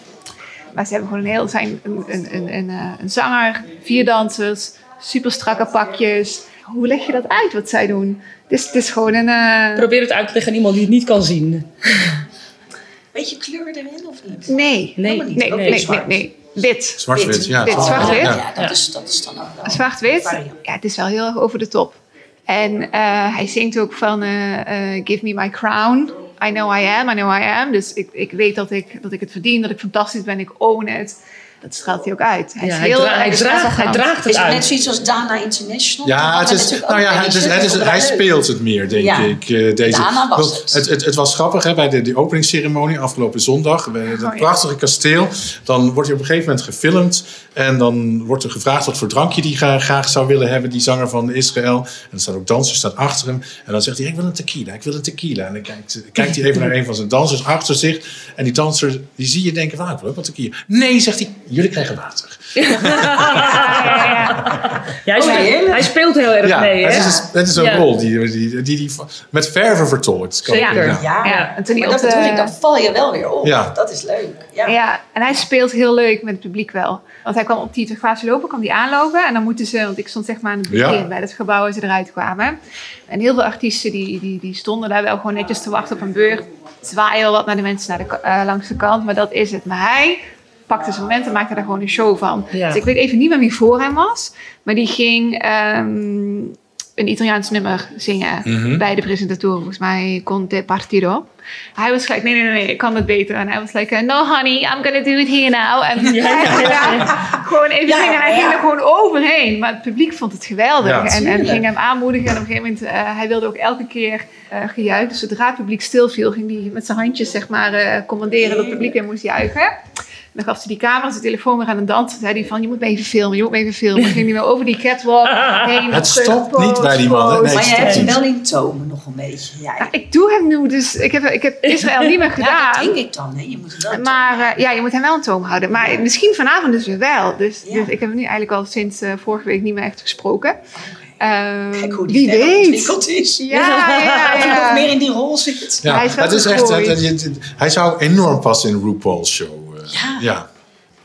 Maar ze hebben gewoon een heel zijn een, een, een, een, eh, een zanger, vier dansers, super strakke pakjes. Hoe leg je dat uit wat zij doen? Het is, het is gewoon een. eh, Probeer het uit te leggen aan iemand die het niet kan zien. Beetje kleur erin of niet? nee. Nee, niet. Nee, nee, nee. Wit. Zwart-wit, ja. Wit, zwart-wit. Ja, Ja. dat, Is, dat is dan ook wel... Zwart-wit. Ja, het is wel heel erg over de top. En eh, hij zingt ook van eh, eh, Give me my crown. I know I am, I know I am. Dus ik, ik weet dat ik, dat ik het verdien, dat ik fantastisch ben, ik own it. Dat straalt hij ook uit. Hij Ja, is hij, heel dra- hij, draagt, hij draagt het Is het net zoiets als Dana International? Ja, Die het is, nou ja, het die is, het is, hij speelt het meer, denk Ja. ik. eh, deze. Dana was het. Het, het, het was grappig hè, bij de, die openingsceremonie afgelopen zondag. Bij het ja. prachtige kasteel. Dan wordt hij op een gegeven moment gefilmd. En dan wordt er gevraagd wat voor drankje hij gra- graag zou willen hebben. Die zanger van Israël. En er staat ook danser staat achter hem. En dan zegt hij, ik wil een tequila, ik wil een tequila. En dan kijkt, kijkt hij even naar een van zijn dansers achter zich. En die danser, die zie je denken, van, ik wil ook wat tequila. Nee, zegt hij, jullie krijgen water. Ja, hij, speelt, hij speelt heel erg Ja, mee, het is, een- het is een Ja. rol die die, die, die, die met verve vertolkt. kan Zeker. Ja, Ja, en toen maar dat bedoel ik, dan val je wel weer op. Ja. Dat is leuk. Ja. Ja, en hij speelt heel leuk met het publiek wel. Want hij kwam op die glazen lopen, kwam die aanlopen. En dan moeten ze, want ik stond zeg maar aan het begin Ja. bij het gebouw waar ze eruit kwamen. En heel veel artiesten die, die, die stonden daar wel gewoon netjes te wachten op een beurt. Zwaaien wel wat naar de mensen naar de, eh, langs de kant, maar dat is het. Maar hij pakte zijn moment en maakte daar gewoon een show van. Ja. Dus ik weet even niet meer wie voor hem was. Maar die ging ehm, een Italiaans nummer zingen Mhm. bij de presentatoren. Volgens mij Conte Partiro. Hij was gelijk, nee, nee, nee, ik kan het beter. En hij was like, no honey, I'm gonna do it here now. En ja, gewoon even zingen. En hij ging er gewoon overheen. Maar het publiek vond het geweldig. En, en ging hem aanmoedigen. En op een gegeven moment, eh, hij wilde ook elke keer eh gejuicht. Dus zodra het publiek stilviel, ging hij met zijn handjes zeg maar eh, commanderen dat het publiek weer moest juichen. En dan gaf ze die camera, zijn telefoon weer aan de dans. zei hij van, je moet me even filmen, je moet me even filmen. Dan ging hij weer over die catwalk heen. Het stopt niet bij die man, hè? Nee, Maar het je hebt hem wel in tomen nog een beetje. Ja, Ja, ik doe hem nu, dus ik heb, ik heb Israël niet meer ja, dat gedaan. denk ik dan. Hè. Je moet het wel in Maar eh, ja, je moet hem wel een toom houden. Maar misschien vanavond dus weer wel. Dus, Ja. dus ik heb hem nu eigenlijk al sinds eh, vorige week niet meer echt gesproken. Ehm, Kijk hoe die wie ontwikkeld is. Ja, ja, Of je nog ja. meer in die rol zit. Ja, Hij is het is echt, het- het- het- hij zou enorm passen in RuPaul's show. Eh, Ja. ja,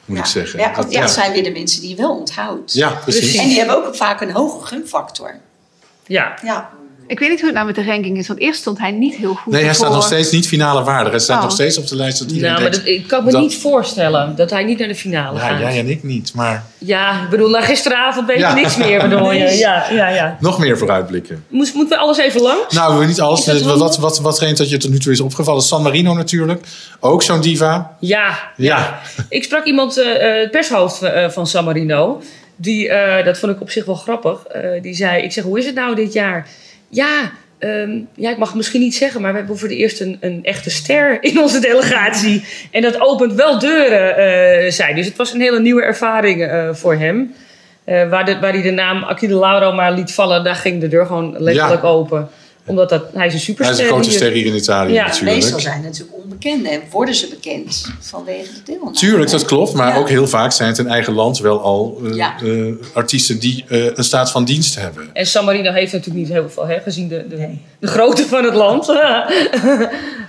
moet ik zeggen. Ja, Dat- zijn weer de mensen die je wel onthoudt. ja, precies. Precies. En die hebben ook vaak een hoge gunfactor. Ja. Ja. Ik weet niet hoe het nou met de ranking is. Want eerst stond hij niet heel goed Nee, hij staat nog steeds niet finale waardig. Hij staat Oh. nog steeds op de lijst dat iedereen Nou, maar dat, ik kan me dat- niet voorstellen dat hij niet naar de finale ja, gaat. jij en ik niet, maar Ja, ik bedoel, na gisteravond weet je Ja. niks meer, bedoel je. Ja, ja, ja. nog meer vooruitblikken. Moest, moeten we alles even langs? Nou, niet alles. Dat Wat, wat, wat, watgeen dat je tot nu toe is opgevallen. San Marino natuurlijk. Ook zo'n diva. Ja, Ja. Ik sprak iemand, eh, eh, het pershoofd eh, van San Marino. Die, eh, dat vond ik op zich wel grappig. Eh, die zei, ik zeg, hoe is het nou dit jaar? Ja, ehm, ja, ik mag het misschien niet zeggen, maar we hebben voor het eerst een, een echte ster in onze delegatie. En dat opent wel deuren, eh zei. Dus het was een hele nieuwe ervaring eh, voor hem. Eh, waar, de, waar hij de naam Achille Lauro maar liet vallen, daar ging de deur gewoon letterlijk Ja. open. Omdat dat, hij is een Hij is superster. een grote ster hier in Italië Ja, natuurlijk. Meestal zijn het natuurlijk onbekenden en worden ze bekend vanwege de deelname. Tuurlijk, dat klopt. Maar Ja. ook heel vaak zijn het in eigen land wel al eh, Ja. eh, artiesten die eh, een staat van dienst hebben. En San Marino heeft natuurlijk niet heel veel, hè, gezien de, de, de grootte van het land.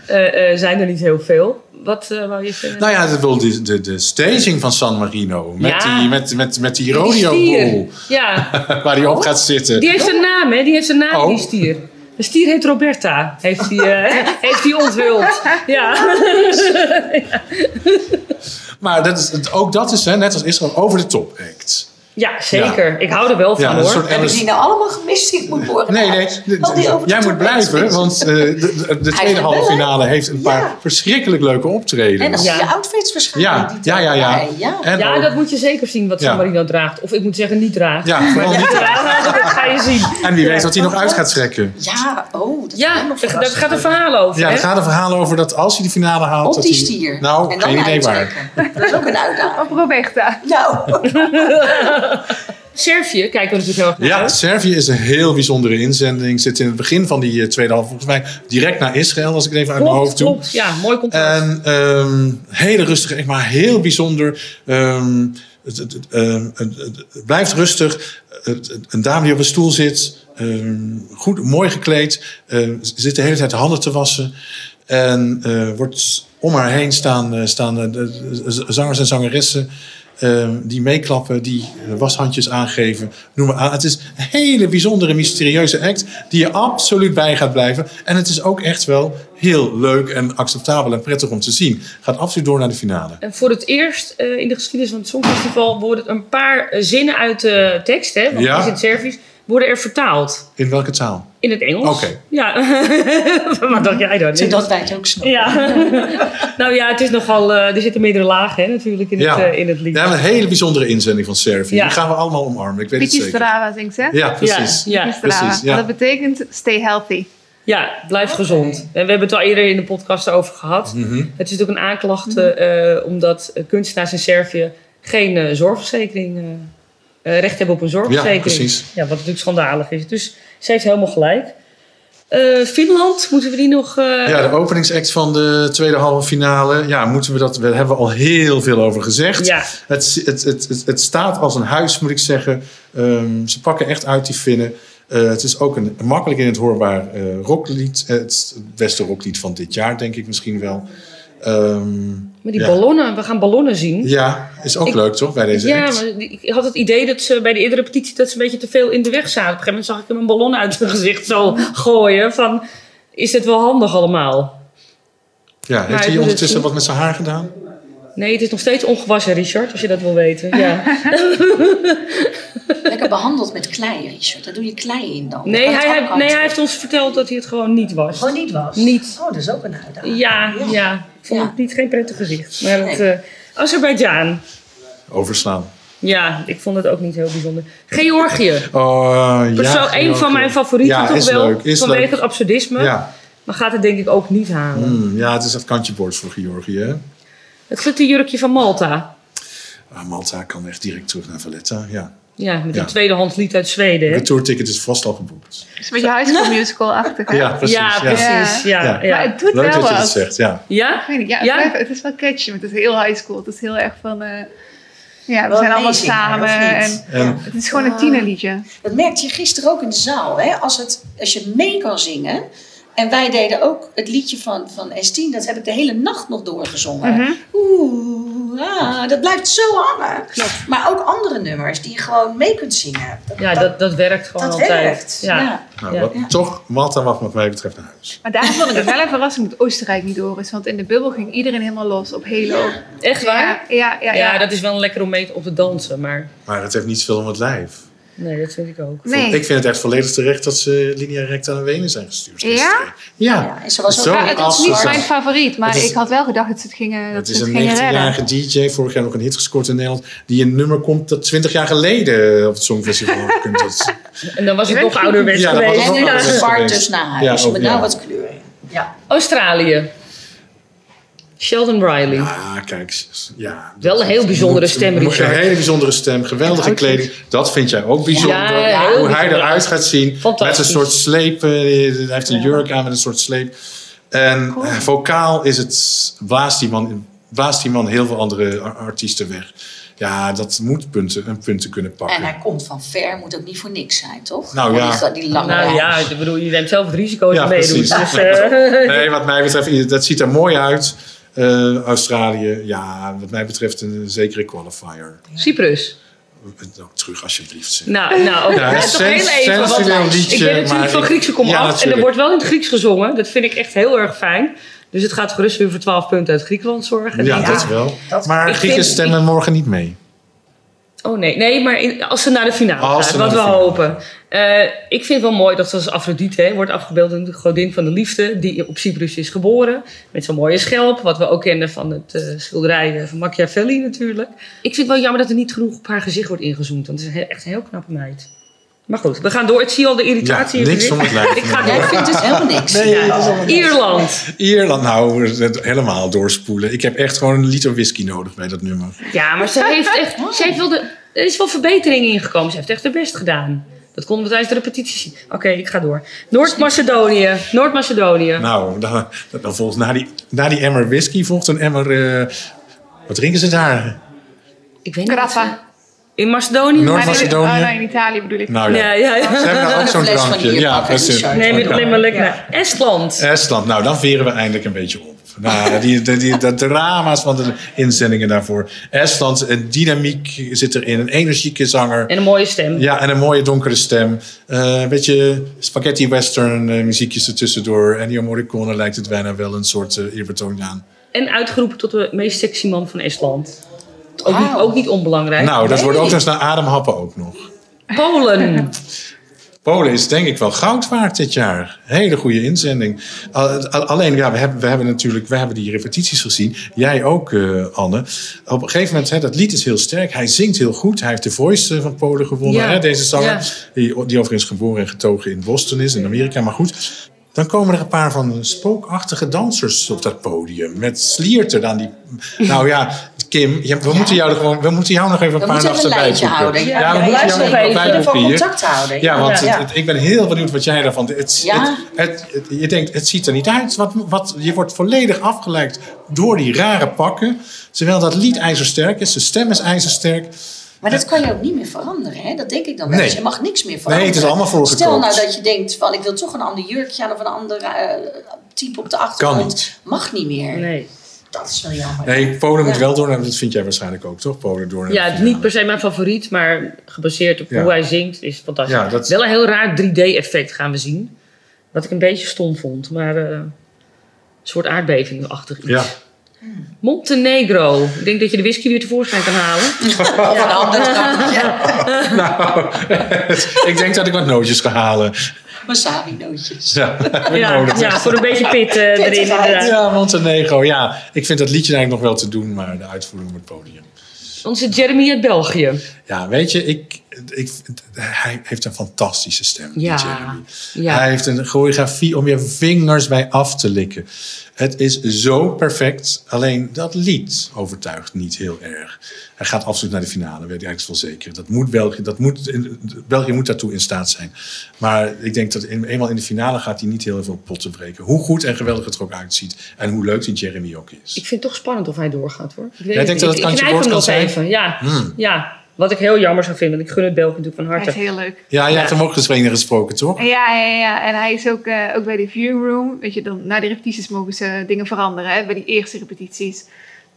Eh, eh, zijn er niet heel veel. Wat eh wou je zeggen? Nou ja, de, de, de, de staging van San Marino. Met Ja. die, met, met, met die Die rodeo stier. boel Ja, waar hij op gaat zitten. die heeft een naam, hè? Die heeft een naam, Oh. die stier. De stier heet Roberta, heeft hij eh, heeft hij onthuld. Ja. Maar dat is, het- ook dat is, hè, net als Israël, over de top act. Ja, zeker. Ik hou er wel van, Ja, hoor. soort Hebben die nou allemaal gemist? Ik moet worden. Nee, nee. Die Jij moet blijven, want eh, de, de, de tweede halve finale heeft een paar Ja. verschrikkelijk leuke En optredens. dan Ja. je outfits waarschijnlijk. Ja, die ja, ja, ja. ja. En dat moet je zeker zien wat. San Marino draagt. Of ik moet zeggen, niet draagt. ja, vooral niet. Dat ga je zien. En wie weet wat hij nog uit gaat trekken. Ja, oh, dat Ja, daar gaat een verhaal over. Ja, hè? er gaat een verhaal over dat als hij de finale haalt... Op dat die hij- stier. Nou, en geen idee waar. Dat is ook een uitdaging. Op Roberta. Nou, Servië kijken we natuurlijk heel erg naar Ja, uit. Servië is een heel bijzondere inzending. Zit in het begin van die eh, tweede halve, volgens mij direct naar Israël, als ik het even uit mijn hoofd doe. klopt. Ja, mooi contrast. En ehm, hele rustig, echt maar heel bijzonder. Ehm, het, het, het, ehm, het- het- het blijft rustig. Een dame die op een stoel zit, goed, mooi gekleed, zit de hele tijd de handen te wassen. En eh, wordt om haar heen staan, eh, staan de, de zangers en zangeressen. Ehm, die meeklappen, die eh, washandjes aangeven. Noem maar aan. Het is een hele bijzondere, mysterieuze act die je absoluut bij gaat blijven. En het is ook echt wel heel leuk en acceptabel en prettig om te zien. Gaat absoluut door naar de finale. En voor het eerst eh, in de geschiedenis van het Songfestival worden een paar eh, zinnen uit de tekst, hè, want Ja. is in het Servisch, worden er vertaald. In welke taal? In het Engels. Oké. Ja. Wat dacht jij dan? Zodat wij het ook snappen. Ja. nou ja, het is nogal, eh, er zitten meerdere lagen hè, natuurlijk in, Ja. het, eh, in het lied. Ja, een hele bijzondere inzending van Servi. Ja. Die gaan we allemaal omarmen. Ik weet het zeker. Strava zingt ze. Ja, precies. Ja, ja. Precies, ja. Maar dat betekent stay healthy. Ja, blijf gezond. En we hebben het al eerder in de podcast over gehad. Mhm. Het is ook een aanklacht eh, omdat kunstenaars in Servië geen zorgverzekering, eh, eh, recht hebben op een zorgverzekering. Ja, precies. Ja, wat natuurlijk schandalig is. Dus ze heeft helemaal gelijk. Eh, Finland, moeten we die nog... eh, Ja, de openingsact van de tweede halve finale. Ja, moeten we dat. Daar hebben we al heel veel over gezegd. Ja. Het, het, het, het, het staat als een huis, moet ik zeggen. Ehm, ze pakken echt uit die vinnen. Eh, het is ook een makkelijk in het hoorbaar rocklied. Het beste rocklied van dit jaar, denk ik misschien wel. Ehm, Maar die ja. ballonnen, we gaan ballonnen zien. Ja, is ook Ik- leuk toch, bij deze Ja, maar ik had het idee dat ze bij de eerdere petitie dat ze een beetje te veel in de weg zaten. Op een gegeven moment zag ik hem een ballon uit zijn gezicht zo gooien. Van, is dit wel handig allemaal? Ja, heeft hij moet ondertussen wat met zijn haar gedaan? Nee, het is nog steeds ongewassen, Richard, als je dat wil weten. Ja. Lekker behandeld met klei, Richard. Daar doe je klei in dan. Nee, hij, het hij- ook nee, hij heeft ons verteld dat hij het gewoon niet was. Gewoon niet was? Niet. Oh, dat is ook een uitdaging. Ja, ja. Ik vond Ja. het niet geen prettig gezicht. Maar het, Nee. eh Azerbeidzjan. Overslaan. Ja, ik vond het ook niet heel bijzonder. Georgië. Oh, ja. Persoon, een van mijn favorieten Ja, toch is wel. leuk, is vanwege leuk. het absurdisme. Ja. Maar gaat het denk ik ook niet halen. Hmm, ja, het is dat kantje boord voor Georgië. Het glitterjurkje van Malta. Ah, Malta kan echt direct terug naar Valletta. Ja. Ja, met Ja. een tweedehands lied uit Zweden. hè? De tourticket is vast al geboekt. Het is een beetje high school musical-achtig. hè? Ja, precies. ja, ja. precies. Ja, Ja. ja. Maar het doet Leuk wel dat je dat zegt, ja. Ja? Ik ja, het, blijft- het is wel catchy, maar het is heel high school. Het is heel erg van... eh, ja, we Wel zijn allemaal samen. En het is gewoon een tienerliedje. Dat merkte je gisteren ook in de zaal. Hè? Als, het, als je mee kan zingen. En wij deden ook het liedje van, van S10. Dat heb ik de hele nacht nog doorgezongen. Mhm. Oeh, ah, dat blijft zo hangen. Maar ook andere nummers die je gewoon mee kunt zingen. Dat, Ja, dat, dat werkt gewoon dat altijd. werkt. Ja. Ja. nou, Ja. wat- toch, Malta mag wat mij betreft naar huis. Maar daarom vond ik het wel een verrassing dat Oostenrijk niet door is. Want in de bubbel ging iedereen helemaal los op Halo. Echt waar? Ja, ja, ja. Ja, ja. dat is wel lekker om mee op te dansen. Maar Maar het heeft niet veel om het lijf. Nee, dat vind ik ook. Nee. Ik vind het echt volledig terecht dat ze linea recta naar Wenen zijn gestuurd. Ja? Ja. Ja, en ze was Zo het was afgezakt. niet mijn favoriet, maar is- ik had wel gedacht dat ze het gingen, dat Het ze is het een gingen redden. 19-jarige DJ, vorig jaar nog een hit gescoord in Nederland, die een nummer komt dat 20 jaar geleden op het Songfestival gekund. Dat is- En dan was het nog ouderwets Ja, dat was geweest. nog En nu een Ja. zwart geweest. dus naar Ja, ook, met ja. nou wat kleur in. Ja. Australië. Sheldon Riley. Ah, kijk. Ja, Wel een heel bijzondere moet- stem, moet- Richard. Een hele bijzondere stem, geweldige kleding. Dat vind jij ook bijzonder. Ja, Hoe hij eruit gaat zien. Met een soort sleep. eh, Hij heeft een jurk aan met een soort sleep. En eh, vocaal is het, blaast, die man, blaast die man heel veel andere ar- artiesten weg. Ja, dat moet punten, een punten kunnen pakken. En hij komt van ver, moet ook niet voor niks zijn, toch? Nou, ja. Die, die lange Nou ja, ik bedoel, je neemt zelf het risico als Ja, je meedoet. precies. Dus, eh, Nee, wat mij betreft, dat ziet er mooi uit. Eh, Australië, ja, wat mij betreft een zekere qualifier. Cyprus. Ook terug, alsjeblieft. zeg. Nou, nou ook Ja, ja, toch heel sens- even. liedje, ik ben natuurlijk maar van Griekse kom Ja, af. En er wordt wel in het Grieks gezongen. Dat vind ik echt heel erg fijn. Dus het gaat gerust weer voor 12 punten uit Griekenland zorgen. Ja, dat wel. dat- maar Grieken vind- stemmen morgen niet mee. Oh nee, nee, maar in- als ze naar de finale gaat, ze wat we hopen. Eh, ik vind het wel mooi dat ze als Afrodite hè, wordt afgebeeld een godin van de liefde, die op Cyprus is geboren. Met zo'n mooie schelp, wat we ook kennen van het eh, schilderij eh, van Machiavelli natuurlijk. Ik vind het wel jammer dat er niet genoeg op haar gezicht wordt ingezoomd, want het is een echt een heel knappe meid. Maar goed, we gaan door. Ik zie al de irritatie Ja, niks van het lijf. Ik ga Jij vindt het helemaal niks. Ierland. Ierland, nou, het helemaal doorspoelen. Ik heb echt gewoon een liter whisky nodig bij dat nummer. Ja, maar ze heeft echt. Ze heeft wel de, er is wel verbetering ingekomen. Ze heeft echt haar best gedaan. Dat konden we tijdens de repetitie zien. Oké, ik ga door. Noord-Macedonië. Noord-Macedonië. Nou, dan, dan volgt na die, na die emmer whisky volgt een emmer... eh, wat drinken ze daar? Ik weet niet. Grappa. In Macedonië? Noord- Maar in- Macedonië? Oh, nou, in Italië bedoel ik. Nou ja, Ja, ja, ja. ze hebben ook zo'n drankje. Ja, precies. Richard. Nee, niet alleen maar lekker. naar Estland. Estland, nou dan veren we eindelijk een beetje op. Nou, die, die, die, de drama's van de inzendingen daarvoor. Estland, een dynamiek zit erin. Een energieke zanger. En een mooie stem. Ja, en een mooie donkere stem. Eh, een beetje spaghetti western eh, muziekjes ertussendoor. Ennio Morricone lijkt het bijna wel een soort uh, eerbetoon aan. En uitgeroepen tot de meest sexy man van Estland. Ook, niet, ook niet onbelangrijk. Nou, dat Nee. wordt ook nog eens naar ademhappen ook nog. Polen. Polen is denk ik wel goud waard dit jaar. Hele goede inzending. Al- al- Alleen, ja, we hebben, we hebben natuurlijk we hebben die repetities gezien. Jij ook, eh, Anne. Op een gegeven moment, hè, dat lied is heel sterk. Hij zingt heel goed. Hij heeft de Voice eh, van Polen gewonnen, Ja. hè, deze zanger. Ja. Die, die overigens geboren en getogen in Boston is, in Amerika. Maar goed, dan komen er een paar van spookachtige dansers op dat podium. Met slierten aan die... Nou ja, Kim, we, moeten jou er gewoon, we moeten jou nog even een paar nachten bijboeken. houden. Ja, Ja, we moeten jou nog even. contact houden. Ja, want Ja. het- het- ik ben heel benieuwd wat jij daarvan... Het, het, je denkt, het ziet er niet uit. Wat, wat, je wordt volledig afgeleid door die rare pakken. Terwijl dat lied ijzersterk is. Zijn stem is ijzersterk. Maar dat kan je ook niet meer veranderen, hè? Dat denk ik dan wel. Nee. eens. Je mag niks meer veranderen. Nee, het is allemaal voorgekookt. Stel nou dat je denkt van ik wil toch een ander jurkje aan of een ander eh, type op de achtergrond. niet. Mag niet meer. Nee. Dat is wel jammer. Nee, Polen moet Ja. wel door. Dat vind jij waarschijnlijk ook, toch? Polen door Ja, het niet per se mijn favoriet, maar gebaseerd op Ja. hoe hij zingt is fantastisch. Ja, dat- Wel een heel raar 3D-effect gaan we zien. Wat ik een beetje stom vond, maar eh, een soort aardbeving-achtig iets. Ja. Montenegro. Ik denk dat je de whisky weer tevoorschijn kan halen. Of een ander. Nou, ik denk dat ik wat nootjes ga halen. Wasabi nootjes. Ja, Ja, nodig. ja voor een beetje pit eh, erin inderdaad. Ja, Montenegro. Ja, ik vind dat liedje eigenlijk nog wel te doen, maar de uitvoering op het podium. Onze Jeremy uit België. Ja, weet je, ik, ik, hij heeft een fantastische stem, Ja, Jeremy. ja. Hij heeft een choreografie om je vingers bij af te likken. Het is zo perfect. Alleen dat lied overtuigt niet heel erg. Hij gaat absoluut naar de finale, weet ik eigenlijk wel zeker. Dat moet België, dat moet, België moet daartoe in staat zijn. Maar ik denk dat in, eenmaal in de finale gaat hij niet heel veel potten breken. Hoe goed en geweldig het er ook uitziet. En hoe leuk die Jeremy ook is. Ik vind het toch spannend of hij doorgaat hoor. Ik weet Jij het denkt niet. dat het Ik- kantje ik boord kan zijn? even. Ja. Hmm. ja, wat ik heel jammer zou vinden. Want ik gun het België natuurlijk van Hij harte. is heel leuk. Ja, jij hebt hem ook gesproken, gesproken, toch? Ja, ja, ja. En hij is ook, eh, ook bij de viewing room. Weet je, dan, na de repetities mogen ze dingen veranderen. Hè, bij die eerste repetities.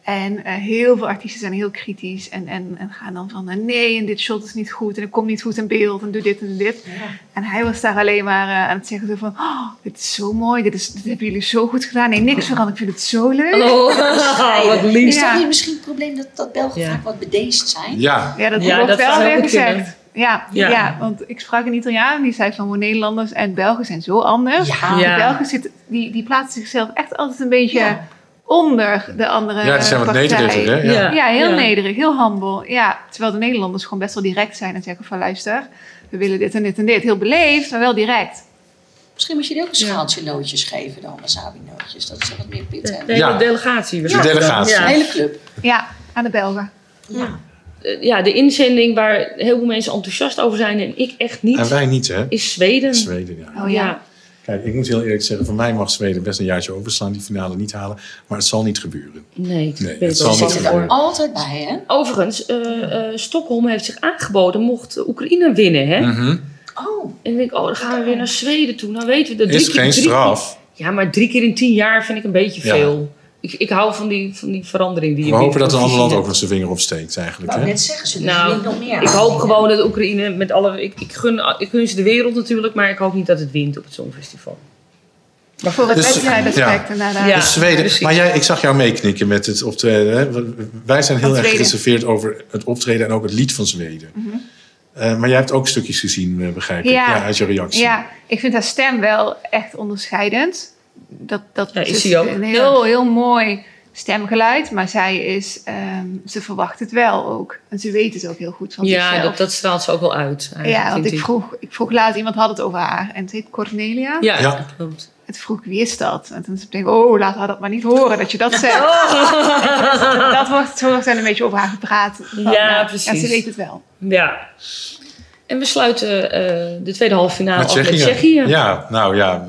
En eh, heel veel artiesten zijn heel kritisch. En, en, en gaan dan van, eh, nee, en dit shot is niet goed. En het komt niet goed in beeld. En doe dit en doe dit. En hij was daar alleen maar eh, aan het zeggen van... Oh, dit is zo mooi. Dit, is, dit hebben jullie zo goed gedaan. Nee, niks veranderd. Ik vind het zo leuk. Oh, wat lief. Is Ja. dat niet misschien het probleem dat, dat Belgen Ja. vaak wat bedeesd zijn? Ja. Ja, dat Ja, wordt dat wel weer gezegd. Ja, Ja. ja. want ik sprak een Italiaan die zei van we Nederlanders en Belgen zijn zo anders. Ja. Ja. De Belgen zitten, die, die plaatsen zichzelf echt altijd een beetje Ja. Onder de andere Ja, die zijn wat partij. nederiger, hè? Ja. Ja. Heel Ja. nederig, heel humble. Ja, terwijl de Nederlanders gewoon best wel direct zijn en zeggen van luister, we willen dit en dit en dit. Heel beleefd, maar wel direct. Misschien moet je die ook een schaaltje nootjes geven dan, wasabi nootjes. Dat is wat meer pit De hebben. hele Ja. delegatie. De delegatie. Hele club. Ja, aan de Belgen. Ja. Eh, ja, de inzending waar heel veel mensen enthousiast over zijn en ik echt niet, En wij niet, hè? is Zweden. Zweden, ja. Oh ja. Kijk, ik moet heel eerlijk zeggen, voor mij mag Zweden best een jaartje overslaan, die finale niet halen. Maar het zal niet gebeuren. Nee, ik Nee, ben het er zal niet Zit er altijd bij, hè? Overigens, eh, eh, Stockholm heeft zich aangeboden mocht Oekraïne winnen. Hè? Mhm. Oh, En dan denk ik, oh, dan gaan we weer naar Zweden toe. Nou weten we dat Is drie keer- geen drie straf. keer- ja, maar drie keer in tien jaar vind ik een beetje Ja. veel. Ik, ik hou van die, van die verandering die je We hopen dat een ander land ook nog zijn vinger opsteekt, eigenlijk. Hè? net zeggen, ze Nou, niet nog meer Ik hoop gewoon dat Oekraïne met alle. Ik, ik, gun, ik gun ze de wereld natuurlijk, maar ik hoop niet dat het wint op het Songfestival. Maar voor het Dus- wedstrijdeffect ja. inderdaad. Ja. Dus Zweden. Maar jij, ik zag jou meeknikken met het optreden. Hè? Wij zijn heel erg gereserveerd over het optreden en ook het lied van Zweden. Eh, maar jij hebt ook stukjes gezien, eh, begrijp ik, Ja. ja, uit je reactie. Ja, ik vind haar stem wel echt onderscheidend. Dat, dat Ja, is dus ook. een heel, heel mooi stemgeluid. Maar zij is, ehm, ze verwacht het wel ook. En ze weet het ook heel goed van Ja, zichzelf. dat, dat straalt ze ook wel uit. eigenlijk, ja, want ik vroeg, ik vroeg laatst, iemand had het over haar. En het heet Cornelia. Ja, Ja. dat klopt. En toen vroeg ik, wie is dat? En toen zei ik, oh, laat haar dat maar niet horen dat je dat zegt. dat wordt, zo wordt er een beetje over haar gepraat. Van, Ja, En precies. ze weet het wel. Ja. En we sluiten eh, de tweede halve finale Met af met Tsjechië. Ja, nou ja,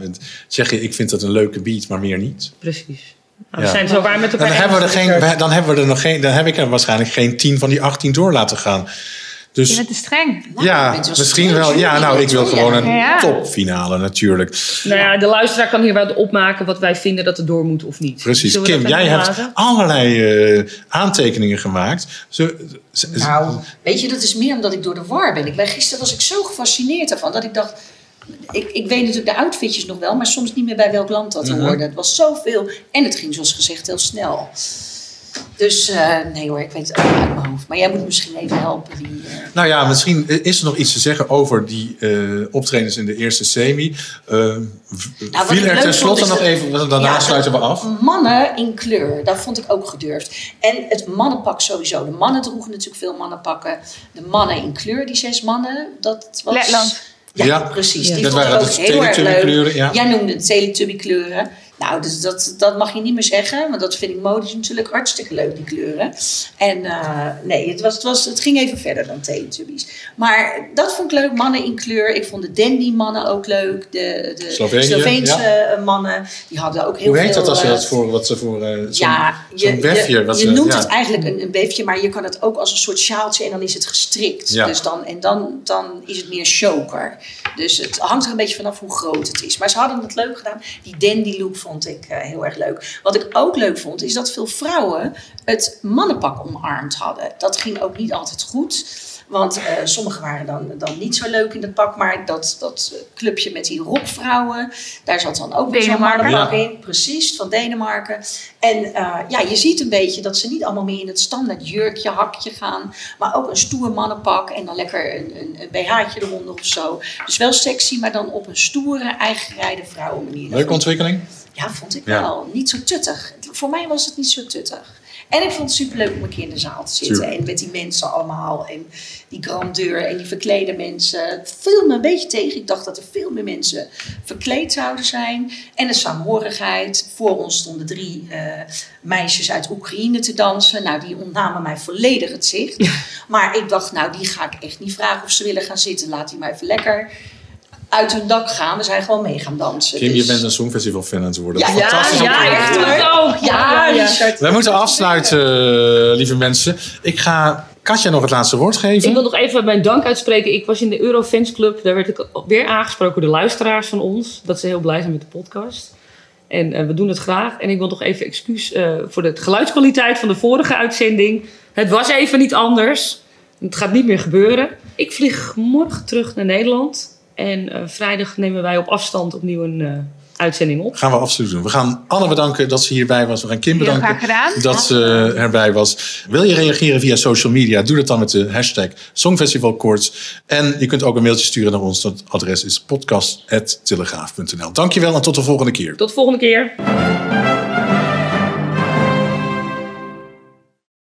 Tsjechië, ik vind dat een leuke beat, maar meer niet. Precies. Nou, Ja. We zijn zo waar met elkaar Dan hebben, we er geen, dan hebben we er nog geen, dan heb ik er waarschijnlijk geen 10 van die 18 door laten gaan. Dus Je bent te streng. Nou, ja, misschien streng, wel. Ja, nou, ik wil gewoon een Ja. topfinale natuurlijk. Nou ja, de luisteraar kan hier wel opmaken wat wij vinden dat er door moet of niet. Precies. Kim, jij hebt allerlei eh, aantekeningen gemaakt. Zo, Nou, weet je, dat is meer omdat ik door de war ben. Ik ben gisteren was ik zo gefascineerd ervan dat ik dacht. Ik, ik weet natuurlijk de outfitjes nog wel, maar soms niet meer bij welk land dat Mhm. hoorde. Het was zoveel en het ging zoals gezegd heel snel. Dus eh, nee hoor, ik weet het allemaal uit mijn hoofd. Maar jij moet misschien even helpen. Wie, eh, Nou ja, misschien is er nog iets te zeggen over die eh optredens in de eerste semi. Nou, wat viel er tenslotte nog dat- even, want daarna Ja, sluiten we af. Mannen in kleur, dat vond ik ook gedurfd. En het mannenpak sowieso. De mannen droegen natuurlijk veel mannenpakken. De mannen in kleur, die zes mannen, dat was... Letland. Ja, Ja. precies. Ja. Die Dat vond waren ik ook de heel erg leuk. Teletubby-kleuren, ja. Jij noemde het Teletubby kleuren. Nou, dus dat, dat mag je niet meer zeggen, want dat vind ik modisch natuurlijk hartstikke leuk, die kleuren. En eh, nee, het, was, het, was, het ging even verder dan Teletubbies. Maar dat vond ik leuk, mannen in kleur. Ik vond de dandy-mannen ook leuk. De, de Slovenië, Sloveense ja. mannen, die hadden ook heel Hoe veel... heet dat als je eh, dat voor, wat ze voor eh, zo'n ja, zo'n befje, wat je ze- noemt ja. het eigenlijk een, een beefje, maar je kan het ook als een soort sjaaltje en dan is het gestrikt. Ja. Dus dan, en dan, dan is het meer choker. Dus het hangt er een beetje vanaf hoe groot het is. Maar ze hadden het leuk gedaan. Die dandy look vond ik eh, heel erg leuk. Wat ik ook leuk vond, is dat veel vrouwen het mannenpak omarmd hadden. Dat ging ook niet altijd goed. Want eh, sommigen waren dan, dan niet zo leuk in het pak. Maar dat, dat clubje met die rockvrouwen, daar zat dan ook weer zo'n mannenpak Ja. in. Precies, van Denemarken. En eh, ja, je ziet een beetje dat ze niet allemaal meer in het standaard jurkje, hakje gaan. Maar ook een stoer mannenpak en dan lekker een, een, een BH'tje eronder of zo. Dus wel sexy, maar dan op een stoere, eigengerijde vrouwenmanier. Dat Leuke ontwikkeling. Ja, vond ik Ja. wel. Niet zo tuttig. Voor mij was het niet zo tuttig. En ik vond het superleuk om een keer in de zaal te zitten. En met die mensen allemaal. En die grandeur en die verklede mensen. Het viel me een beetje tegen. Ik dacht dat er veel meer mensen verkleed zouden zijn. En de saamhorigheid. Voor ons stonden drie eh, meisjes uit Oekraïne te dansen. Nou, die ontnamen mij volledig het zicht. Maar ik dacht, nou, die ga ik echt niet vragen of ze willen gaan zitten. Laat die maar even lekker uit hun dak gaan. We zijn gewoon mee gaan dansen. Kim, je Dus- bent een Songfestival fan aan het worden. Ja, Fantastisch ja, ik het ook. Ja, Ja, ja. Richard. Wij moeten afsluiten, eh, lieve mensen. Ik ga Katja nog het laatste woord Ik geven. wil nog even mijn dank uitspreken. Ik was in de Eurofans Club. Daar werd ik weer aangesproken door de luisteraars van ons. Dat ze heel blij zijn met de podcast. En eh, we doen het graag. En ik wil nog even excuus eh, voor de geluidskwaliteit van de vorige uitzending. Het was even niet anders. Het gaat niet meer gebeuren. Ik vlieg morgen terug naar Nederland. En eh, vrijdag nemen wij op afstand opnieuw een eh, uitzending op. Gaan we absoluut doen. We gaan Anne bedanken dat ze hierbij was. We gaan Kim bedanken dat ze erbij was. Wil je reageren via social media? Doe dat dan met de hashtag Songfestivalkoorts. En je kunt ook een mailtje sturen naar ons. Dat adres is podcast.telegraaf.nl. Dankjewel en tot de volgende keer. Tot de volgende keer.